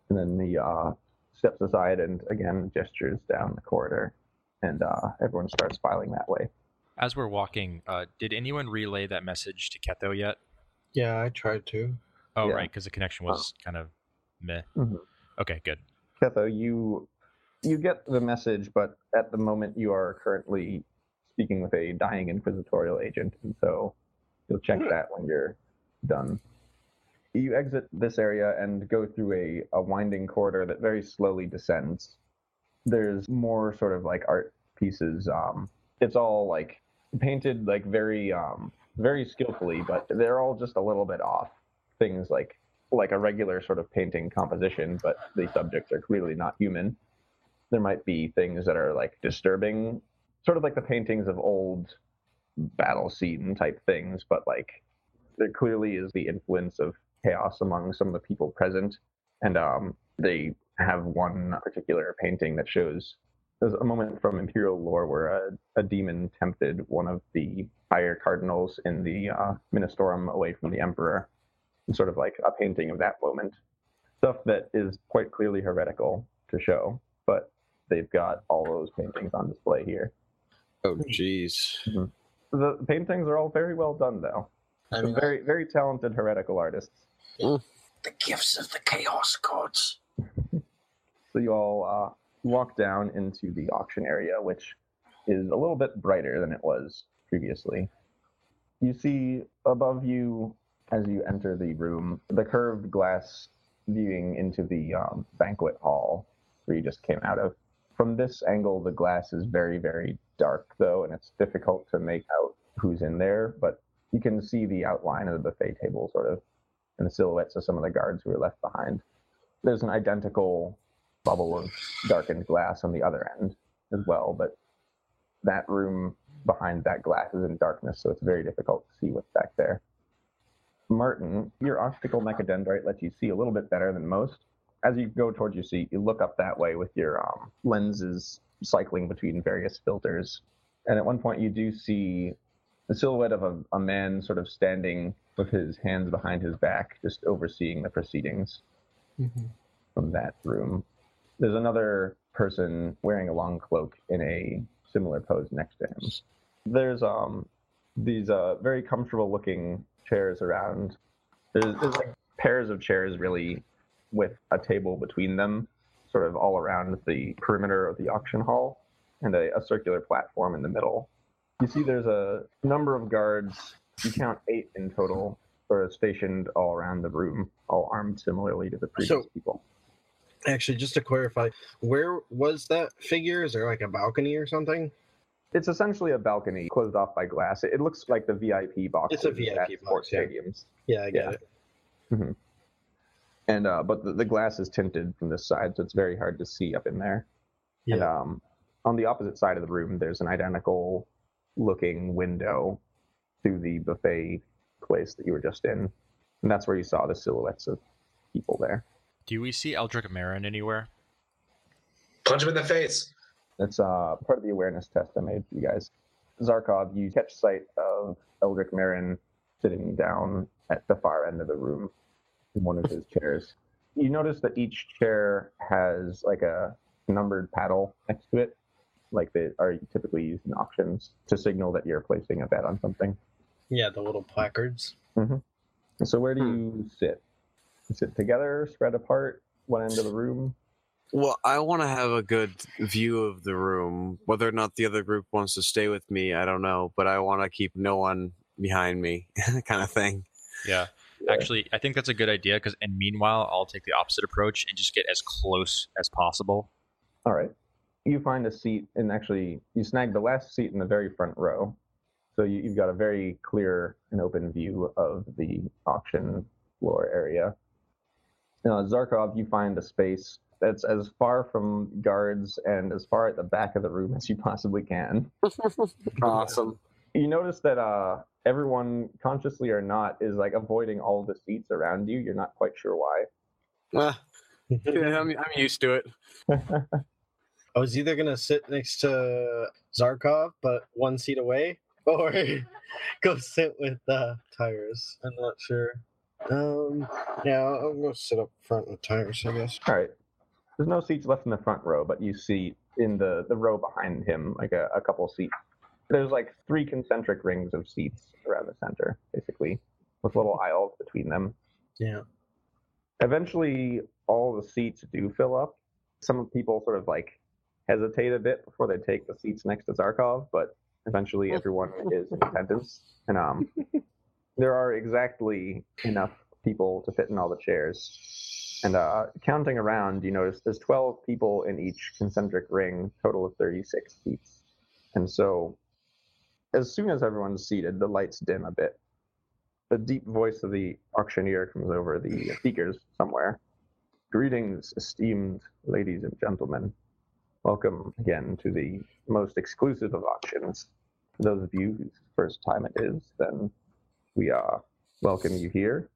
And then the uh, steps aside and again gestures down the corridor, and uh, everyone starts filing that way. As we're walking, uh, did anyone relay that message to Ketho yet? yeah, I tried to. Oh, Yeah. right, because the connection was kind of meh. Mhm. Okay, good. Ketho, you you get the message, but at the moment you are currently speaking with a dying inquisitorial agent, and so you'll check that when you're done. You exit this area and go through a, a winding corridor that very slowly descends. There's more sort of like art pieces. Um, it's all like painted like very um, very skillfully, but they're all just a little bit off. Things like like a regular sort of painting composition, but the subjects are clearly not human. There might be things that are like disturbing, sort of like the paintings of old battle scene type things, but like there clearly is the influence of chaos among some of the people present. And um, they have one particular painting that shows there's a moment from Imperial lore where a, a demon tempted one of the higher cardinals in the uh, Ministorum away from the Emperor sort of like a painting of that moment. Stuff that is quite clearly heretical to show, but they've got all those paintings on display here. Oh, jeez. The paintings are all very well done, though. I mean, very, very talented heretical artists. The gifts of the chaos gods. So you all uh, walk down into the auction area, which is a little bit brighter than it was previously. You see above you, as you enter the room, the curved glass viewing into the um, banquet hall where you just came out of. From this angle, the glass is very, very dark, though, and it's difficult to make out who's in there, but you can see the outline of the buffet table, sort of, and the silhouettes of some of the guards who were left behind. There's an identical bubble of darkened glass on the other end as well, but that room behind that glass is in darkness, so it's very difficult to see what's back there. Martin, your optical mechadendrite lets you see a little bit better than most. As you go towards your seat, you look up that way with your um, lenses cycling between various filters. And at one point, you do see the silhouette of a, a man sort of standing with his hands behind his back, just overseeing the proceedings from that room. There's another person wearing a long cloak in a similar pose next to him. There's um these uh very comfortable looking chairs around. There's, there's like pairs of chairs really with a table between them, sort of all around the perimeter of the auction hall, and a, a circular platform in the middle. You see there's a number of guards, you count eight in total, sort of stationed all around the room, all armed similarly to the previous So- people. Actually, just to clarify, where was that figure? Is there like a balcony or something? It's essentially a balcony closed off by glass. It, it looks like the VIP box. It's a VIP box, yeah. stadiums. Yeah, I get Yeah. it. And uh, but the, the glass is tinted from this side, so it's very hard to see up in there. And Yeah. um, on the opposite side of the room, there's an identical looking window to the buffet place that you were just in, and that's where you saw the silhouettes of people there. Do we see Eldrick Marin anywhere? Punch him in the face. That's uh, part of the awareness test I made for you guys. Zarkov, you catch sight of Eldrick Marin sitting down at the far end of the room in one of his chairs. you notice that each chair has like a numbered paddle next to it, like they are typically used in auctions to signal that you're placing a bet on something. Yeah, the little placards. Mm-hmm. So where do you sit? You sit together, spread apart, one end of the room. Well, I want to have a good view of the room. Whether or not the other group wants to stay with me, I don't know. But I want to keep no one behind me, (laughs) kind of thing. Yeah. Actually, I think that's a good idea because, and meanwhile, I'll take the opposite approach and just get as close as possible. All right. You find a seat, and actually, you snag the last seat in the very front row. So you, you've got a very clear and open view of the auction floor area. Now, Zarkov, you find a space that's as far from guards and as far at the back of the room as you possibly can. (laughs) Awesome. You notice that uh, everyone, consciously or not, is like avoiding all the seats around you. You're not quite sure why. Ah, yeah, (laughs) I'm, I'm used to it. (laughs) I was either gonna sit next to Zarkov, but one seat away, (laughs) or go sit with uh, Tyrus. I'm not sure. Um, yeah, I'll, I'll go sit up front with Tyrus, I guess. All right. There's no seats left in the front row, but you see in the, the row behind him, like a, a couple seats. There's like three concentric rings of seats around the center, basically, with little (laughs) aisles between them. Yeah. Eventually, all the seats do fill up. Some people sort of like hesitate a bit before they take the seats next to Zarkov, but eventually everyone (laughs) is in attendance. And um, (laughs) there are exactly enough people to fit in all the chairs. And uh, counting around, you notice there's 12 people in each concentric ring, total of 36 seats. And so, as soon as everyone's seated, the lights dim a bit. The deep voice of the auctioneer comes over the speakers somewhere. Greetings, esteemed ladies and gentlemen. Welcome again to the most exclusive of auctions. For those of you whose first time it is, then we uh, welcome you here.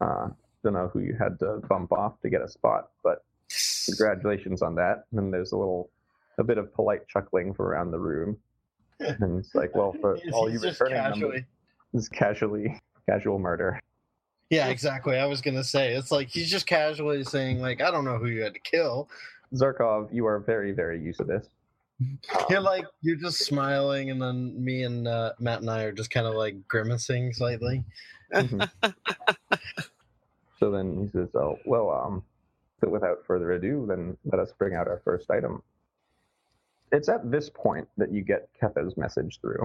Uh, don't know who you had to bump off to get a spot, but congratulations on that. And there's a little, a bit of polite chuckling from around the room. (laughs) And it's like, well, for all you returning casually. it's casually, casual murder. Yeah, exactly. I was gonna say it's like he's just casually saying like I don't know who you had to kill. Zarkov, you are very, very used to this. (laughs) You're like you're just smiling, and then me and uh, Matt and I are just kind of like grimacing slightly. Mhm. (laughs) so then he says, "Oh, well, um, so without further ado, then let us bring out our first item." It's at this point that you get Ketho's message through.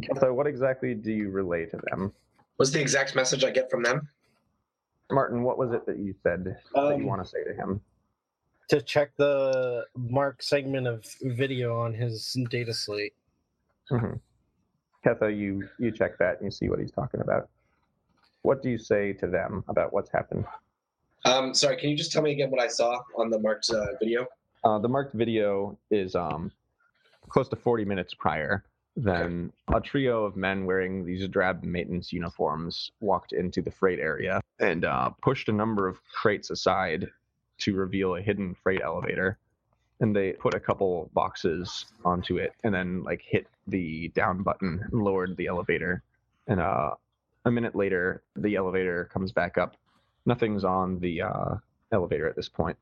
Ketha, what exactly do you relay to them? What's the exact message I get from them? Martin, what was it that you said that you Um, want to say to him? To check the mark segment of video on his data slate. hmm Ketho, you you check that and you see what he's talking about. What do you say to them about what's happened? Um, sorry, can you just tell me again what I saw on the marked uh, video? Uh, the marked video is um, close to 40 minutes prior. Then a trio of men wearing these drab maintenance uniforms walked into the freight area and uh, pushed a number of crates aside to reveal a hidden freight elevator. And they put a couple boxes onto it and then like hit the down button and lowered the elevator. And uh, a minute later, the elevator comes back up. Nothing's on the uh, elevator at this point.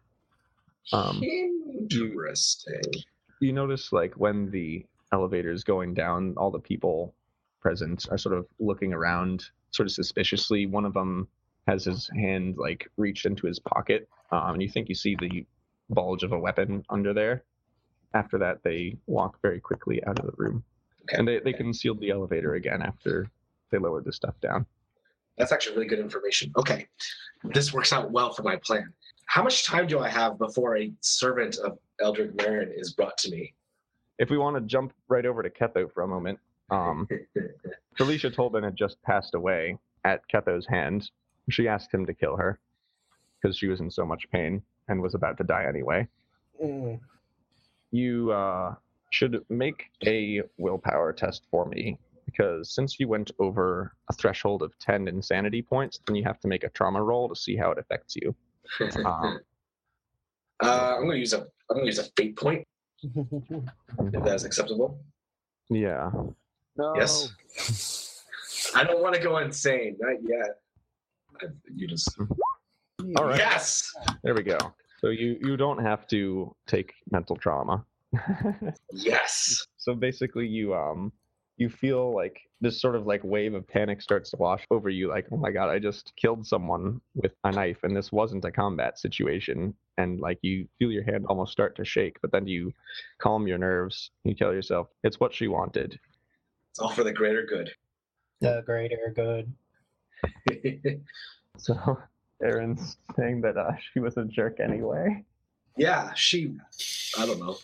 Um, Interesting. you notice like when the elevator is going down all the people present are sort of looking around sort of suspiciously one of them has his hand like reached into his pocket um, and you think you see the bulge of a weapon under there after that they walk very quickly out of the room Okay. and they, they concealed the elevator again after they lowered the stuff down That's actually really good information. Okay, this works out well for my plan. How much time do I have before a servant of Eldrick Marin is brought to me? if we want to jump right over to ketho for a moment um, (laughs) Felicia Tolbin had just passed away at Ketho's hand. She asked him to kill her because she was in so much pain and was about to die anyway. Mm. You uh, should make a willpower test for me because since you went over a threshold of 10 insanity points, then you have to make a trauma roll to see how it affects you. (laughs) Um, uh, I'm gonna use a I'm gonna use a fate point if (laughs) that's acceptable. yeah. No. Yes. (laughs) I don't want to go insane, not yet. I, you just All right. Yes. There we go. So you you don't have to take mental trauma. (laughs) Yes. so basically you um you feel like this sort of like wave of panic starts to wash over you like oh my god i just killed someone with a knife and this wasn't a combat situation and like you feel your hand almost start to shake but then you calm your nerves you tell yourself it's what she wanted It's all for the greater good. The greater good. (laughs) So Aaron's saying that uh, she was a jerk anyway. yeah, she. I don't know.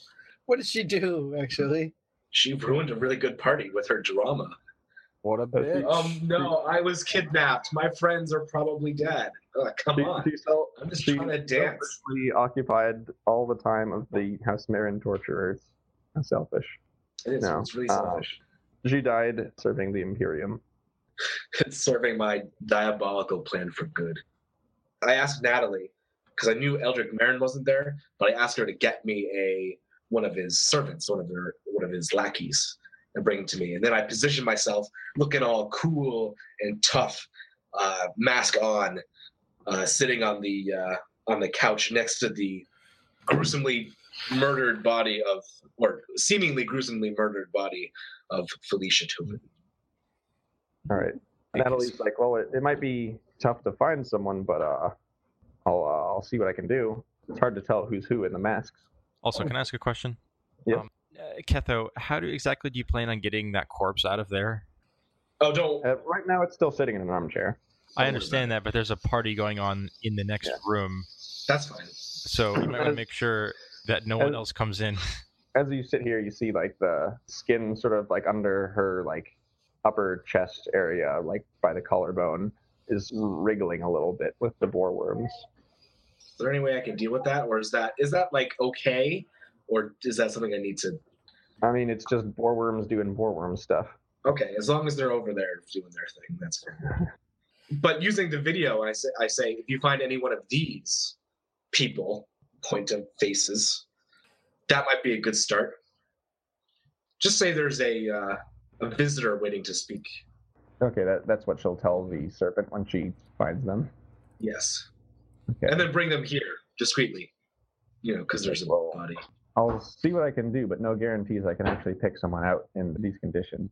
What did she do, actually? She ruined a really good party with her drama. What a bitch. Um, no, I was kidnapped. My friends are probably dead. Ugh, come She, on. she felt I'm just she trying to dance. selfishly occupied all the time of the House Marin torturers. How selfish. It is. No, It's really uh, selfish. She died serving the Imperium. It's (laughs) serving my diabolical plan for good. I asked Natalie because I knew Eldrick Marin wasn't there, but I asked her to get me a one of his servants, one of her one of his lackeys, and bring it to me. And then I positioned myself, looking all cool and tough, uh, mask on, uh, sitting on the uh, on the couch next to the gruesomely murdered body of, or seemingly gruesomely murdered body of Felicia Tobin. All right. Natalie's like, well, it, it might be tough to find someone, but uh, I'll uh, I'll see what I can do. It's hard to tell who's who in the masks. Also, can I ask a question? Yeah. Um, uh, Ketho, how do exactly do you plan on getting that corpse out of there? Oh, don't Uh, right now, it's still sitting in an armchair. I understand that, but there's a party going on in the next Yeah. room, That's fine. so you might want to make sure that no one else comes in. (laughs) As you sit here, you see like the skin sort of like under her like upper chest area, like by the collarbone, is wriggling a little bit with the boar worms. Is there any way I can deal with that, or is that is that like okay, or is that something I need to? I mean, it's just boar worms doing boar worm stuff. Okay, as long as they're over there doing their thing, that's fine. But using the video, I say, I say, if you find any one of these people, point of faces, that might be a good start. Just say there's a uh, a visitor waiting to speak. Okay, that, that's what she'll tell the serpent when she finds them. Yes, Okay. and then bring them here discreetly. You know, because there's a Well- body. I'll see what I can do, but no guarantees I can actually pick someone out in these conditions.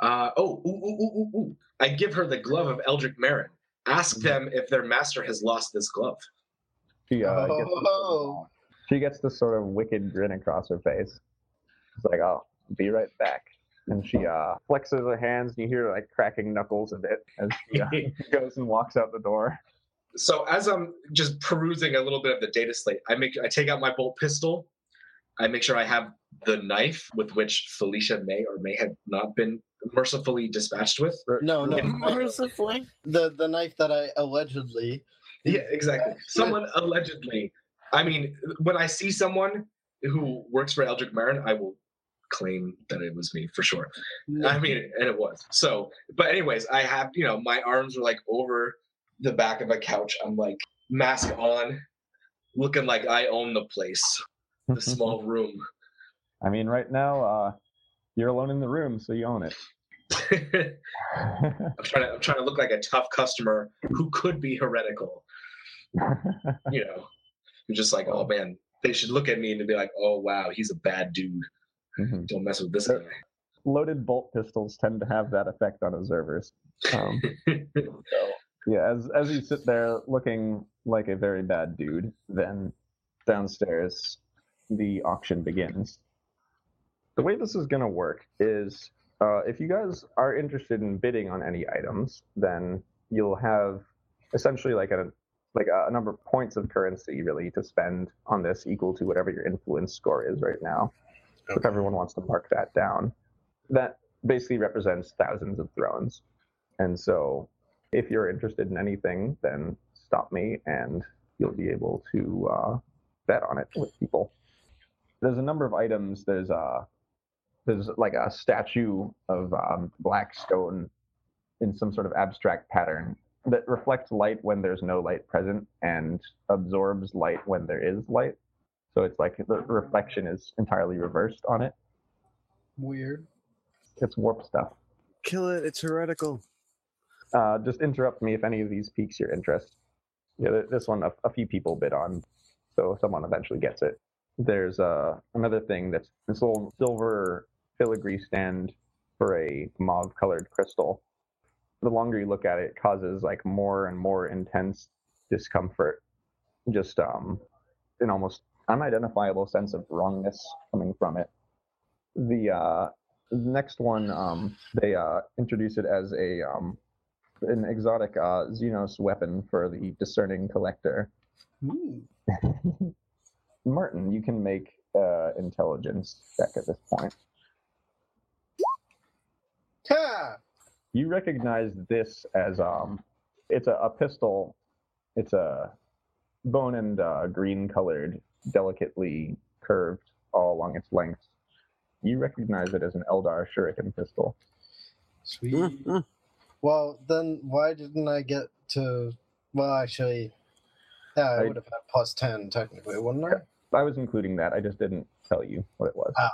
Uh, oh, ooh, ooh, ooh, ooh, ooh. I give her the glove of Eldrick Marin. Ask them if their master has lost this glove. She uh, gets this, Oh. she gets this sort of wicked grin across her face. It's like, "I'll be right back," and she uh, flexes her hands, and you hear like cracking knuckles a bit as she uh, (laughs) goes and walks out the door. So as I'm just perusing a little bit of the data slate, I make I take out my bolt pistol. I make sure I have the knife with which Felicia may or may have not been mercifully dispatched with. No, no. (laughs) Mercifully. The the knife that I allegedly. Yeah, exactly. (laughs) Someone allegedly. I mean, when I see someone who works for Eldrick Marin, I will claim that it was me for sure. I mean, and it was. So, but anyways, I have, you know, my arms are like over the back of a couch. I'm like mask on, looking like I own the place, the (laughs) small room. I mean, right now, uh, you're alone in the room, so you own it. (laughs) (laughs) I'm trying to, I'm trying to look like a tough customer who could be heretical. You know, you're just like, oh man, they should look at me and be like, oh wow, he's a bad dude. Mhm. Don't mess with this guy. Loaded bolt pistols tend to have that effect on observers. Um, (laughs) So yeah, as as you sit there looking like a very bad dude, then downstairs the auction begins. The way this is going to work is uh, if you guys are interested in bidding on any items, then you'll have essentially like a like a, a number of points of currency really to spend on this equal to whatever your influence score is right now. So if everyone wants to mark that down, that basically represents thousands of thrones. And so if you're interested in anything, then stop me and you'll be able to uh, bet on it with people. There's a number of items. There's a there's like a statue of um, black stone in some sort of abstract pattern that reflects light when there's no light present and absorbs light when there is light. So it's like the reflection is entirely reversed on it. Weird. It's warp stuff. Kill it. It's heretical. Uh, just interrupt me if any of these piques your interest. Yeah, this one a, a few people bid on, so someone eventually gets it. There's uh, another thing that's this little silver filigree stand for a mauve-colored crystal. The longer you look at it, it causes like more and more intense discomfort. Just um, an almost unidentifiable sense of wrongness coming from it. The uh, next one, um, they uh, introduce it as a um, an exotic uh, Xenos weapon for the discerning collector. Ooh. (laughs) Martin, you can make uh, intelligence check at this point. You recognize this as um, it's a, a pistol. It's a bone and uh, green colored, delicately curved all along its length. You recognize it as an Eldar Shuriken pistol. Sweet. Mm, Well, then why didn't I get to? Well, actually, yeah, I I- would have had plus ten technically, wouldn't I? I was including that. I just didn't tell you what it was. Oh,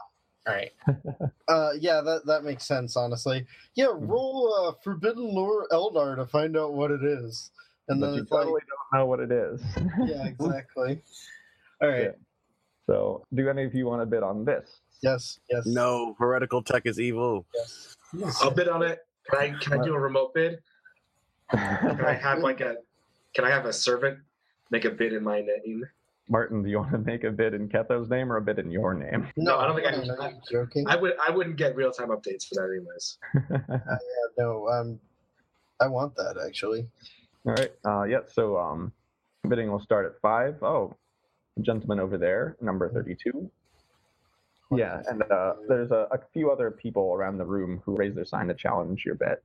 all right. (laughs) uh, yeah, that that makes sense. Honestly, yeah. Mm-hmm. Roll uh, Forbidden Lore Eldar to find out what it is, and but then you it's totally don't know what it is. yeah, (laughs) exactly. All right. Yeah. So, do any of you want to bid on this? Yes. Yes. no, heretical tech is evil. Yes. yes. I'll bid on it. Can I can I do a remote bid? Can I have like a can I have a servant make a bid in my name? Martin, do you want to make a bid in Ketho's name or a bid in your name? No, I don't think I no, can- no, I'm joking. I would I wouldn't get real time updates for that anyways. (laughs) Yeah, no, um, I want that actually. All right. Uh, yeah. So um, bidding will start at five. Oh, gentleman over there, number thirty-two. Yeah, and uh, there's a, a few other people around the room who raise their sign to challenge your bet.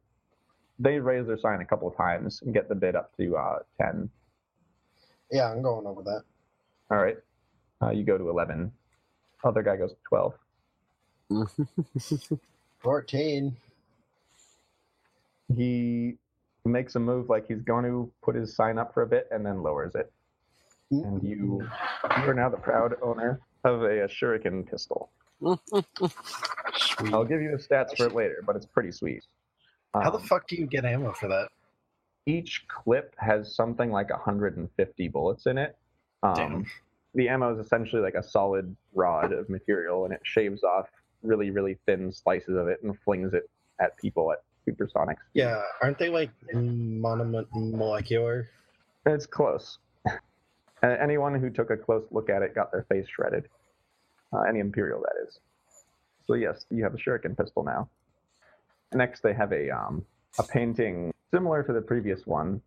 They raise their sign a couple of times and get the bid up to uh, ten. Yeah, I'm going over that. All right. Uh, you go to eleven. Other guy goes to twelve. (laughs) Fourteen. He makes a move like he's going to put his sign up for a bit and then lowers it. And you, you are now the proud owner of a, shuriken pistol. I'll give you the stats for it later, but it's pretty sweet. How the Um, fuck do you get ammo for that? each clip has something like 150 bullets in it. Um, Damn. The ammo is essentially like a solid rod of material, and it shaves off really, really thin slices of it and flings it at people at supersonics. Yeah, aren't they like monomolecular? It's close. Anyone who took a close look at it got their face shredded. Uh, any Imperial, that is. So yes, you have a Shuriken pistol now. Next, they have a um, a painting similar to the previous one.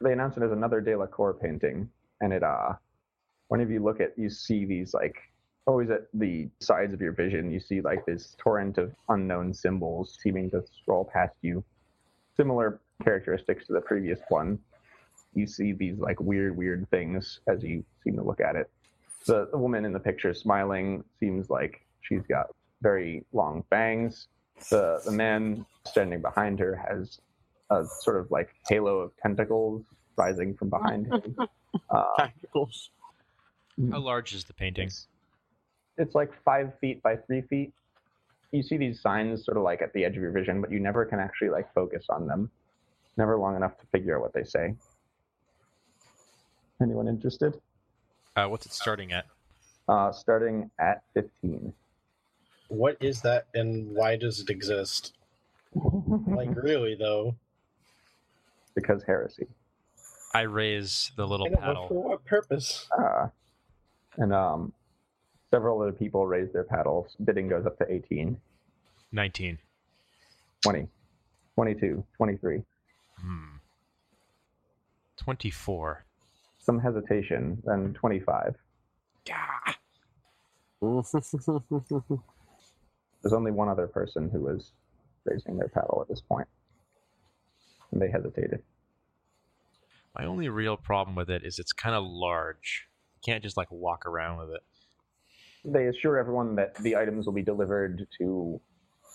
They announce it as another Delacour painting, and it uh, whenever you look at, you see these like always at the sides of your vision, you see like this torrent of unknown symbols seeming to scroll past you. Similar characteristics to the previous one you see these like weird, weird things as you seem to look at it. The, the woman in the picture smiling seems like she's got very long fangs. The the man standing behind her has a sort of like halo of tentacles rising from behind him. (laughs) Uh, Tacticals. How large is the painting? it's, it's like five feet by three feet. You see these signs sort of like at the edge of your vision, but you never can actually like focus on them. Never long enough to figure out what they say. Anyone interested? Uh, what's it starting at? Uh, starting at 15. What is that, and why does it exist? (laughs) Like, really though? because heresy. I raise the little I paddle. for what purpose. Uh, and um, several other people raise their paddles. Bidding goes up to 18, 19. 20, 22, 23. Hmm. 24. Some hesitation, then 25. Yeah. There's only one other person who was raising their paddle at this point, and they hesitated. My only real problem with it is it's kind of large. You can't just like walk around with it. They assure everyone that the items will be delivered to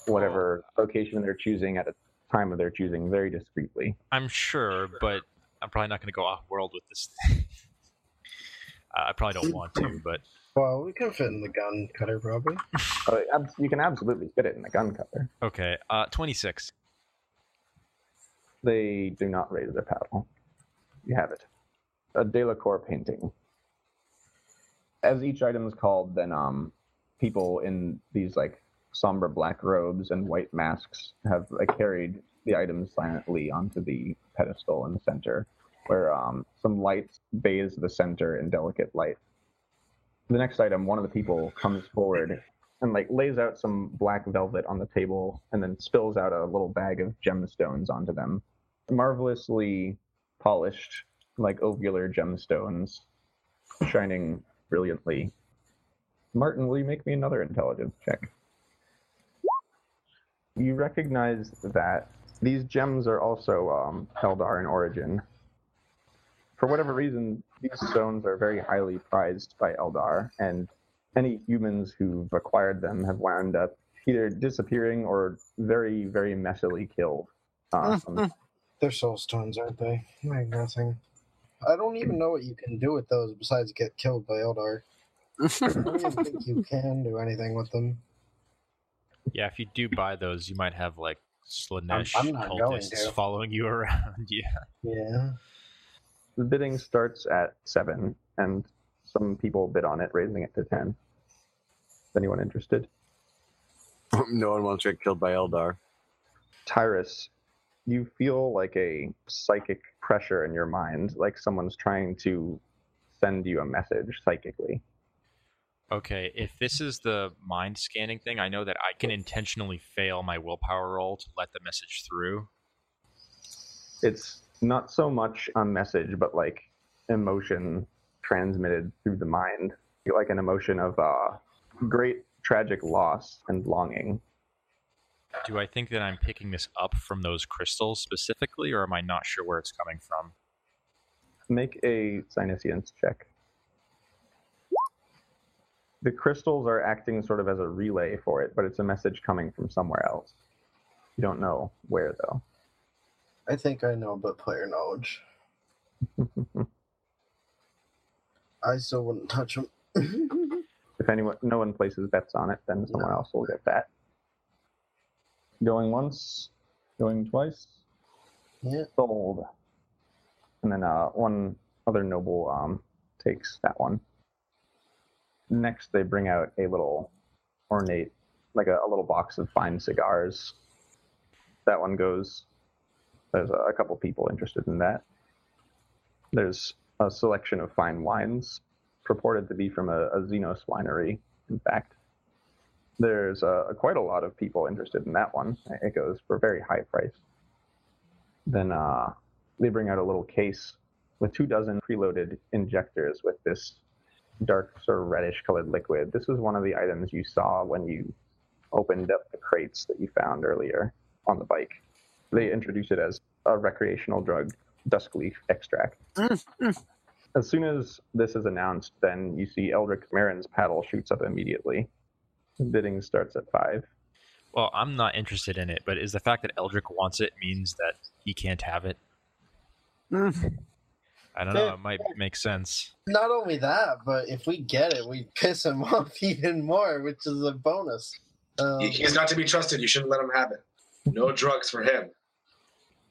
whatever oh. location they're choosing at a time of their choosing very discreetly. I'm sure, but I'm probably not going to go off world with this thing. (laughs) uh, I probably don't want to, but Well, we can fit in the gun cutter probably. Uh, you can absolutely fit it in the gun cutter. okay. Uh, 26. They do not raise their paddle. You have it. a Delacour painting. As each item is called, then um, people in these like somber black robes and white masks have like, carried the items silently onto the pedestal in the center, where um, some lights bathes the center in delicate light. The next item, one of the people comes forward and like lays out some black velvet on the table and then spills out a little bag of gemstones onto them. Marvelously polished, like ovular gemstones, shining brilliantly. Martin, will you make me another intelligence check? You recognize that these gems are also um, Eldar in origin. For whatever reason, these stones are very highly prized by Eldar, and any humans who've acquired them have wound up either disappearing or very, very messily killed. Um, They're soul stones, aren't they? Like nothing. I don't even know what you can do with those besides get killed by Eldar. (laughs) I don't even think you can do anything with them. Yeah, if you do buy those, you might have like Slaanesh I'm not going cultists to. following you (laughs) around. Yeah. Yeah. the bidding starts at seven, and some people bid on it, raising it to ten. Is anyone interested? (laughs) no one wants to get killed by Eldar. Tyrus, you feel like a psychic pressure in your mind, like someone's trying to send you a message psychically. Okay, if this is the mind scanning thing, I know that I can intentionally fail my willpower roll to let the message through. It's not so much a message, but like emotion transmitted through the mind, like an emotion of uh, great tragic loss and longing. Do I think that I'm picking this up from those crystals specifically, or am I not sure where it's coming from? Make a Psyniscience check. The crystals are acting sort of as a relay for it, but it's a message coming from somewhere else. You don't know where, though. I think I know, but player knowledge. (laughs) I still wouldn't touch them. (laughs) if anyone, no one places bets on it, then someone else will get that. Going once, going twice, yeah. sold. And then uh, one other noble um, takes that one. Next, they bring out a little ornate, like a, a little box of fine cigars. That one goes. There's a, a couple people interested in that. There's a selection of fine wines, purported to be from a, a Xenos winery, in fact. There's uh, quite a lot of people interested in that one. It goes for a very high price. Then uh, they bring out a little case with two dozen preloaded injectors with this dark, sort of reddish colored liquid. This was one of the items you saw when you opened up the crates that you found earlier on the bike. They introduce it as a recreational drug, dusk leaf extract. As soon as this is announced, then you see Eldrick Marin's paddle shoots up immediately. Bidding starts at five. Well, I'm not interested in it, but is the fact that Eldrick wants it means that he can't have it? Mm. I don't know. It might make sense. Not only that, but if we get it, we piss him (laughs) off even more, which is a bonus. Um, He- He's not to be trusted. You shouldn't let him have it. No drugs for him.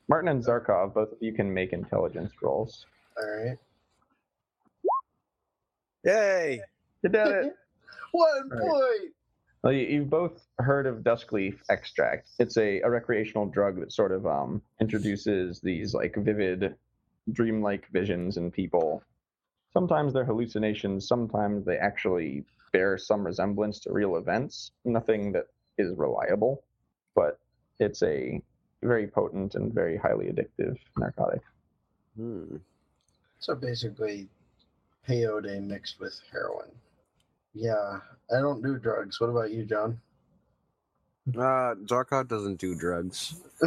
Martin and Zarkov, both of you can make intelligence rolls. all right. Yay! You did it! (laughs) One Right. point. Well, you, you've both heard of duskleaf extract. It's a, a recreational drug that sort of um, introduces these like vivid, dreamlike visions in people. Sometimes they're hallucinations. Sometimes they actually bear some resemblance to real events. Nothing that is reliable, but it's a very potent and very highly addictive narcotic. Hmm. So basically, peyote mixed with heroin. Yeah, I don't do drugs. What about you, John? Uh, Zarkov doesn't do drugs. (laughs)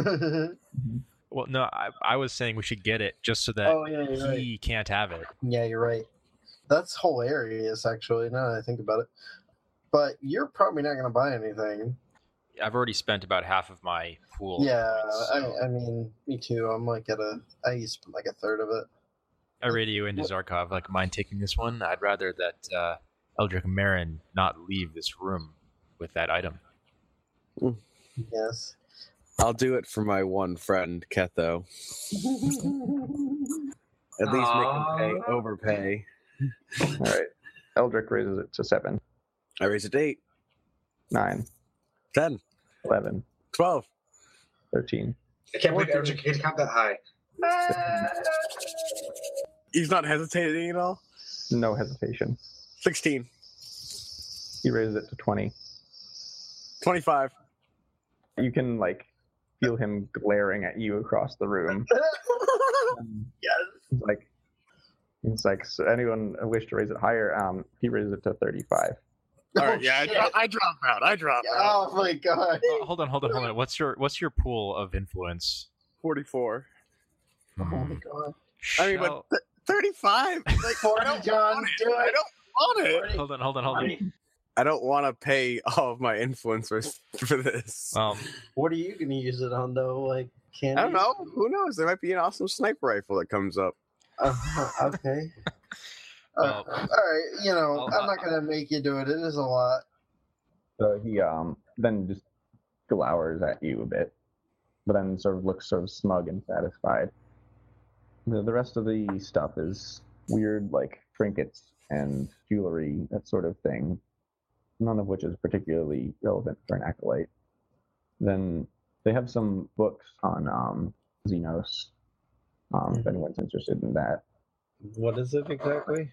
oh Well, no, I, I was saying we should get it just so that yeah, you're right. he can't have it. Yeah, you're right. That's hilarious, actually. Now that I think about it. But you're probably not going to buy anything. I've already spent about half of my pool. yeah, points, so I, I mean, me too. I'm like at a. I used like a third of it. I radio into Zarkov, like, mind taking this one? I'd rather that uh, Eldrick Marin not leave this room with that item. Yes. I'll do it for my one friend, Ketho. At least make him pay overpay. All right. Eldrick raises it to seven, I raise it to eight, nine, 10, 11, 12. 13. I can't believe Eldrick can count that high. (laughs) He's not hesitating at all. No hesitation. 16, He raises it to 20. 25. You can, like, feel him glaring at you across the room. (laughs) Yes. He's like, he's like, so anyone wish to raise it higher? Um, he raises it to 35. All right, yeah, I, shit. dro- I drop out. I drop out. Oh my god. Oh, hold on, hold on, hold on. What's your what's your pool of influence? 44. Oh my Hmm. god. I mean, but 35? Like, I 40, don't John, want do I don't want it. 40. hold on, hold on, hold on. I don't want to pay (laughs) all of my influencers for, (laughs) for this. Um, What are you gonna use it on though? Like candy? I don't know. Who knows? There might be an awesome sniper rifle that comes up. Uh, (laughs) okay. Uh, Well, all right, you know, I'll- I'm not gonna make you do it. It is a lot. So he um then just glowers at you a bit, but then sort of looks sort of smug and satisfied. The, the rest of the stuff is weird, like trinkets and jewelry, that sort of thing. None of which is particularly relevant for an acolyte. Then they have some books on um, Xenos. Um, if anyone's interested in that, What is it exactly?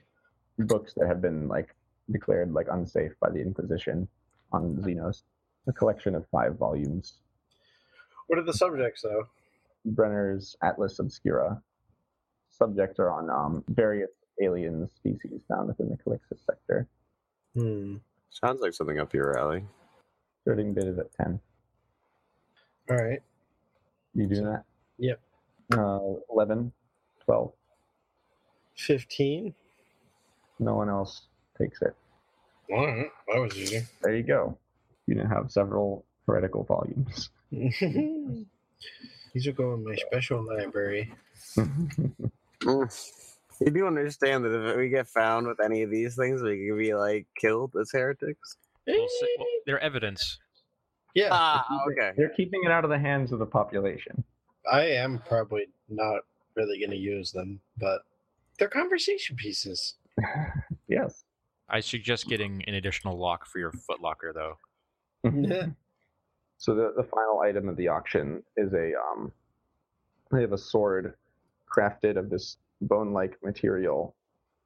books that have been like declared like unsafe by the Inquisition on Xenos. A collection of five volumes. What are the subjects though? Brenner's Atlas Obscura. Subjects are on um, various alien species found within the Calixis sector. Hmm. Sounds like something up your alley. Starting bid is at 10. All right. You do that? Yep. Uh, 11, 12. Fifteen. No one else takes it. All right. That was easy. There you go. You now have several heretical volumes. (laughs) These will go in my special library. (laughs) You do understand that if we get found with any of these things, we could be like killed as heretics. we'll see, well, they're evidence. Yeah, Ah, okay. They're keeping it out of the hands of the population. I am probably not really going to use them, but they're conversation pieces. (laughs) yes. I suggest getting an additional lock for your footlocker, though. Yeah. (laughs) So the, the final item of the auction is a um they have a sword crafted of this bone-like material.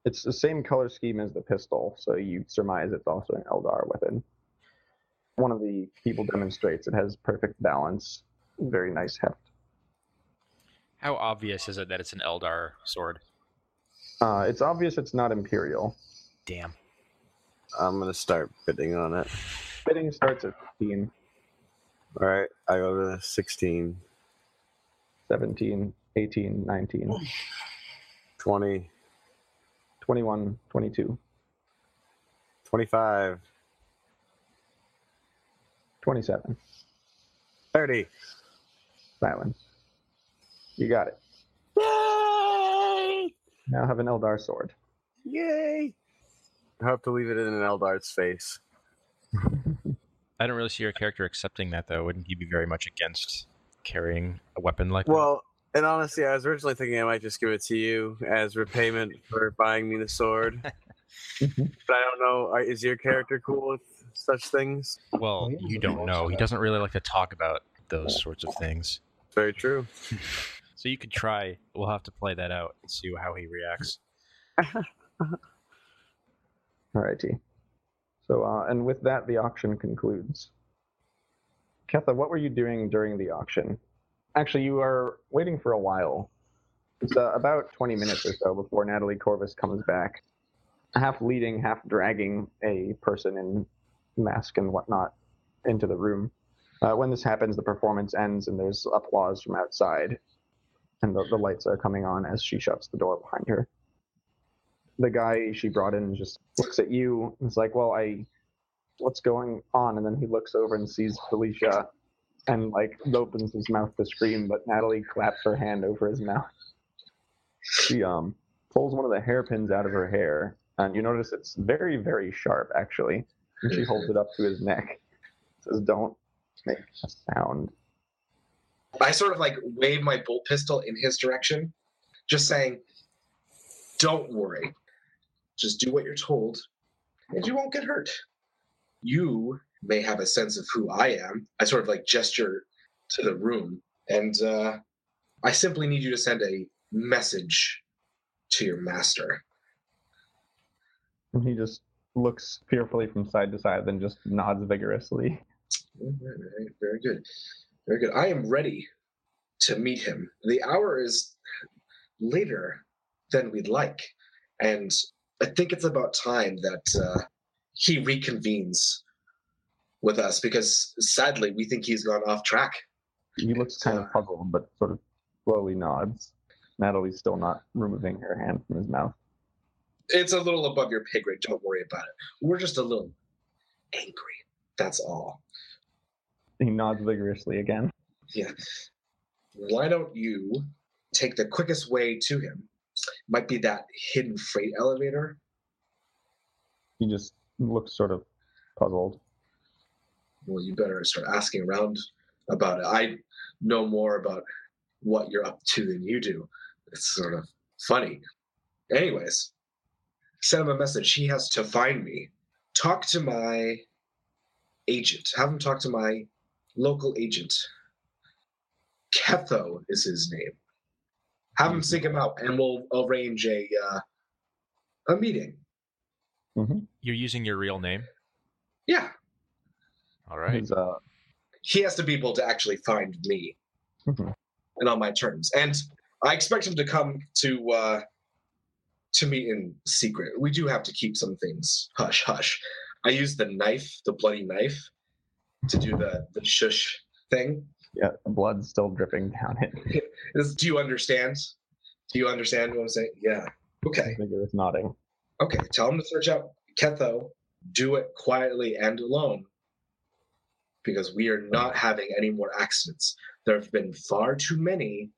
It's the same color scheme as the pistol, so you surmise it's also an Eldar weapon. One of the people demonstrates it has perfect balance, very nice heft. How obvious is it that it's an Eldar sword? Uh, it's obvious it's not Imperial. Damn. I'm gonna start bidding on it. Bidding starts at 15, All right, I go to 16, 17, 18, 19, 20, 21, 22, 25, 27. 30. Silence. You got it. Yay! Now have an Eldar sword. Yay! I have to leave it in an Eldar's face. (laughs) I don't really see your character accepting that, though. Wouldn't he be very much against carrying a weapon like that? Well, and honestly, I was originally thinking I might just give it to you as repayment for buying me the sword. (laughs) but I don't know. Is your character cool with such things? Well, you don't know. He doesn't really like to talk about those sorts of things. Very true. (laughs) So you could try. We'll have to play that out and see how he reacts. (laughs) Alrighty. So, uh, and with that, the auction concludes. Ketho, what were you doing during the auction? Actually, you are waiting for a while. It's uh, about 20 minutes or so before Natalie Corvus comes back, half leading, half dragging a person in mask and whatnot into the room. Uh, when this happens, the performance ends and there's applause from outside, and the, the lights are coming on as she shuts the door behind her the guy she brought in just looks at you and is like, "Well, I, what's going on?" And then he looks over and sees Felicia, and like opens his mouth to scream, but Natalie claps her hand over his mouth. She um pulls one of the hairpins out of her hair, and you notice it's very, very sharp actually. And she holds it up to his neck. Says, "Don't make a sound." I sort of like wave my bolt pistol in his direction, just saying, Don't worry. Just do what you're told, and you won't get hurt. You may have a sense of who I am. I sort of like gesture to the room, and uh, I simply need you to send a message to your master. And he just looks fearfully from side to side, then just nods vigorously. All right, all right, Very good. Very good. I am ready to meet him. The hour is later than we'd like. And I think it's about time that uh, he reconvenes with us because sadly we think he's gone off track. He looks kind of puzzled, but sort of slowly nods. Natalie's still not removing her hand from his mouth. It's a little above your pay grade. Don't worry about it. We're just a little angry. That's all. He nods vigorously again. Yeah. Why don't you take the quickest way to him? Might be that hidden freight elevator. He just looks sort of puzzled. Well, you better start asking around about it. I know more about what you're up to than you do. It's sort of funny. Anyways, send him a message. He has to find me. Talk to my agent. Have him talk to my local agent. Ketho is his name. Have him seek him out, and we'll arrange a uh, a meeting. You're using your real name. Yeah, All right. His, uh, he has to be able to actually find me, Mhm. and on my terms. And I expect him to come to uh, to me in secret. We do have to keep some things hush hush. I use the knife, the bloody knife, to do the the shush thing. yeah, the blood's still dripping down it. (laughs) do you understand? Do you understand what I'm saying? Yeah. Okay. Vigorous nodding. Okay. Tell him to search out Ketho. Do it quietly and alone, because we are not having any more accidents. There have been far too many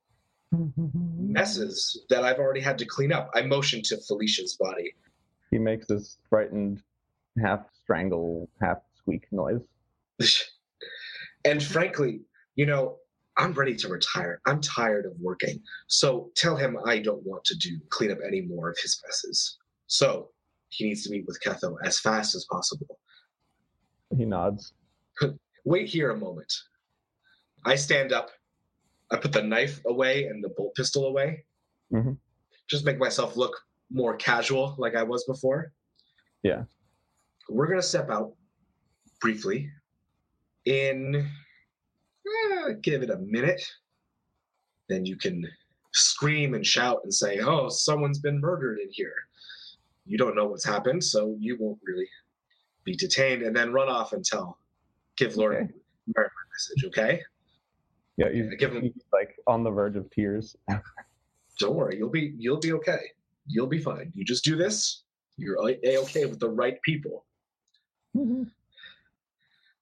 messes that I've already had to clean up. I motion to Felicia's body. He makes this frightened, half strangle, half squeak noise. (laughs) and frankly, you know, I'm ready to retire. I'm tired of working. So tell him I don't want to do clean up any more of his messes. So he needs to meet with Ketho as fast as possible. He nods. (laughs) Wait here a moment. I stand up. I put the knife away and the bolt pistol away. Mhm. Just make myself look more casual like I was before. Yeah. We're going to step out briefly in, eh, give it a minute. Then you can scream and shout and say, oh, someone's been murdered in here. You don't know what's happened, so you won't really be detained, and then run off and tell, give Lord Okay. Mary my message, okay? Yeah, he's, I give him- like on the verge of tears. (laughs) Don't worry, you'll be you'll be okay. You'll be fine. You just do this. You're a okay with the right people. All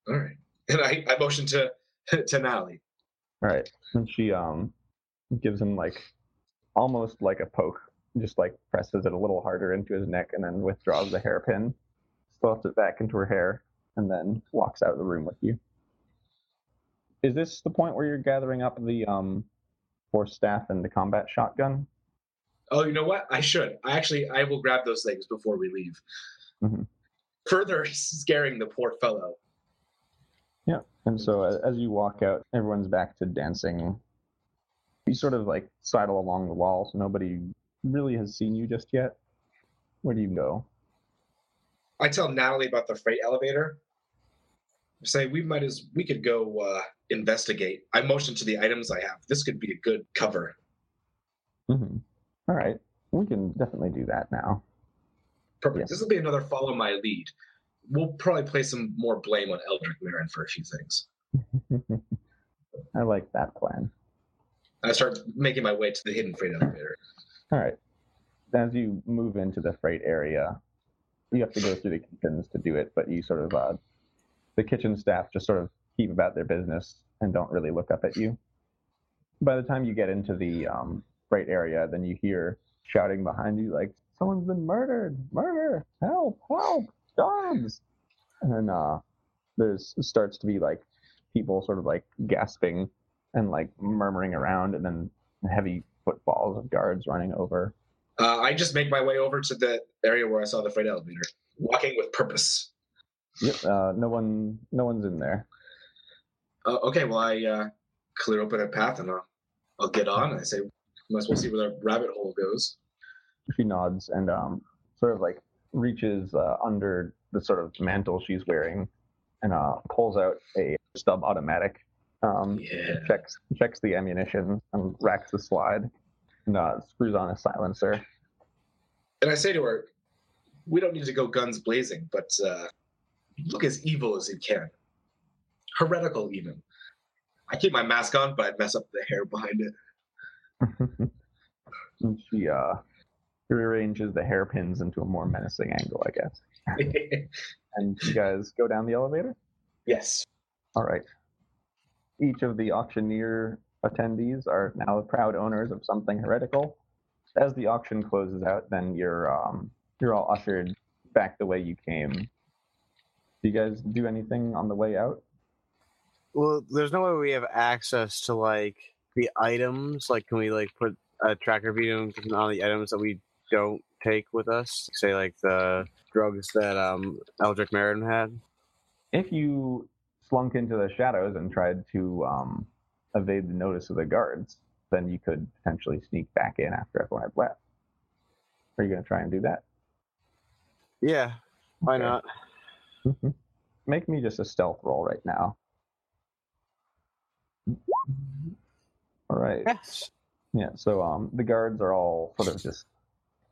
right. And I, I motion to (laughs) to Natalie. All right, and she um gives him like almost like a poke, just like presses it a little harder into his neck, and then withdraws the hairpin, stuffs it back into her hair, and then walks out of the room with you. Is this the point where you're gathering up the um force staff and the combat shotgun? Oh, you know what? I should. I actually I will grab those things before we leave. Mhm. Further (laughs) scaring the poor fellow. Yeah, and so as you walk out, everyone's back to dancing. You sort of like sidle along the wall, so nobody really has seen you just yet. Where do you go? I tell Natalie about the freight elevator. I say we might as we could go uh, investigate. I motion to the items I have. This could be a good cover. hmm All right, we can definitely do that now. Perfect. Yes. This will be another follow my lead. We'll probably place some more blame on Eldrick Marin for a few things. (laughs) I like that plan. I start making my way to the hidden freight elevator. All right. As you move into the freight area, you have to go through the kitchens to do it, but you sort of, uh, the kitchen staff just sort of keep about their business and don't really look up at you. By the time you get into the um, freight area, then you hear shouting behind you, like, someone's been murdered! Murder! Help! Help! Dogs! And uh, there's starts to be like people sort of like gasping and like murmuring around, and then heavy footfalls of guards running over. Uh, I just make my way over to the area where I saw the freight elevator, walking with purpose. Yep. Uh, no one. No one's in there. Uh, okay, well, I uh, clear open a path and I'll, I'll get on. And I say, might as well see where the rabbit hole goes. She nods and um, sort of like reaches uh, under the sort of mantle she's wearing, and uh, pulls out a stub automatic. Um, Yeah. checks checks the ammunition and racks the slide, uh, screws on a silencer. And I say to her, we don't need to go guns blazing, but uh, look as evil as you can. Heretical, even. I keep my mask on, but I mess up the hair behind it. (laughs) she uh, rearranges the hairpins into a more menacing angle, I guess. (laughs) And you guys go down the elevator. yes. All right. Each of the auctioneer attendees are now the proud owners of something heretical. As the auction closes out, then you're um, you're all ushered back the way you came. Do you guys do anything on the way out? Well, there's no way we have access to like the items. Like, can we like put a tracker beam on the items that we don't take with us? Say like the drugs that um Eldrick Marin had. If you slunk into the shadows and tried to um, evade the notice of the guards, then you could potentially sneak back in after everyone had left. Are you going to try and do that? Yeah, why Okay. not? Make me just a stealth roll right now. All right. Yes. Yeah, so um, the guards are all sort of just.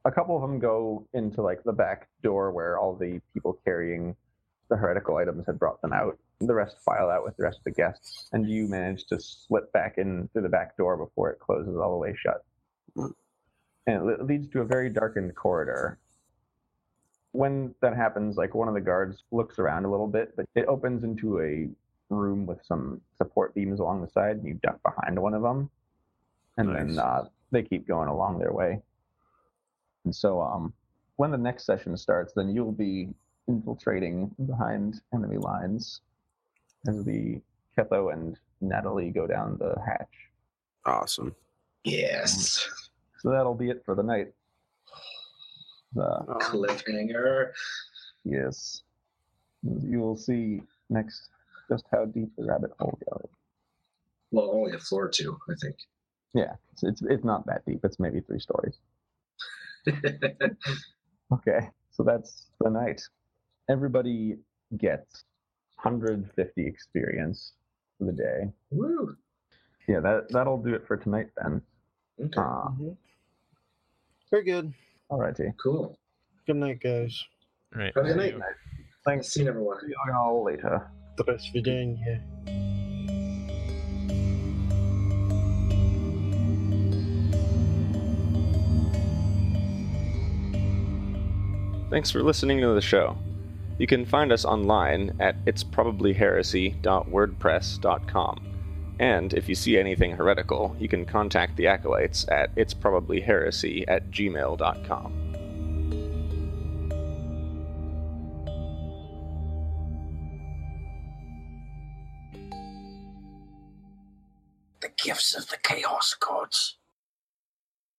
A couple of them go into like the back door where all the people carrying the heretical items had brought them out. The rest file out with the rest of the guests, and you manage to slip back in through the back door before it closes all the way shut. Mm. And it leads to a very darkened corridor. When that happens, like one of the guards looks around a little bit, but it opens into a room with some support beams along the side, and you duck behind one of them and then uh, they keep going along their way. And so, um, when the next session starts, then you'll be infiltrating behind enemy lines as the Ketho and Natalie go down the hatch. Awesome. Yes. So that'll be it for the night. Uh, Um, Cliffhanger. yes, you will see next just how deep the rabbit hole goes. Well, only a floor or two, I think. Yeah, it's, it's it's not that deep. It's maybe three stories. (laughs) Okay, so that's the night. Everybody gets 150 experience for the day. Woo! Yeah, that that'll do it for tonight then. Okay. Uh, mm-hmm. Very good. All righty. Cool. Good night, guys. All right. Good night. Thanks. See everyone. See y'all later. The best for doing here. Thanks for listening to the show. You can find us online at itsprobablyheresy.wordpress.com. And if you see anything heretical, you can contact the acolytes at itsprobablyheresy at gmail.com. The gifts of the Chaos Gods.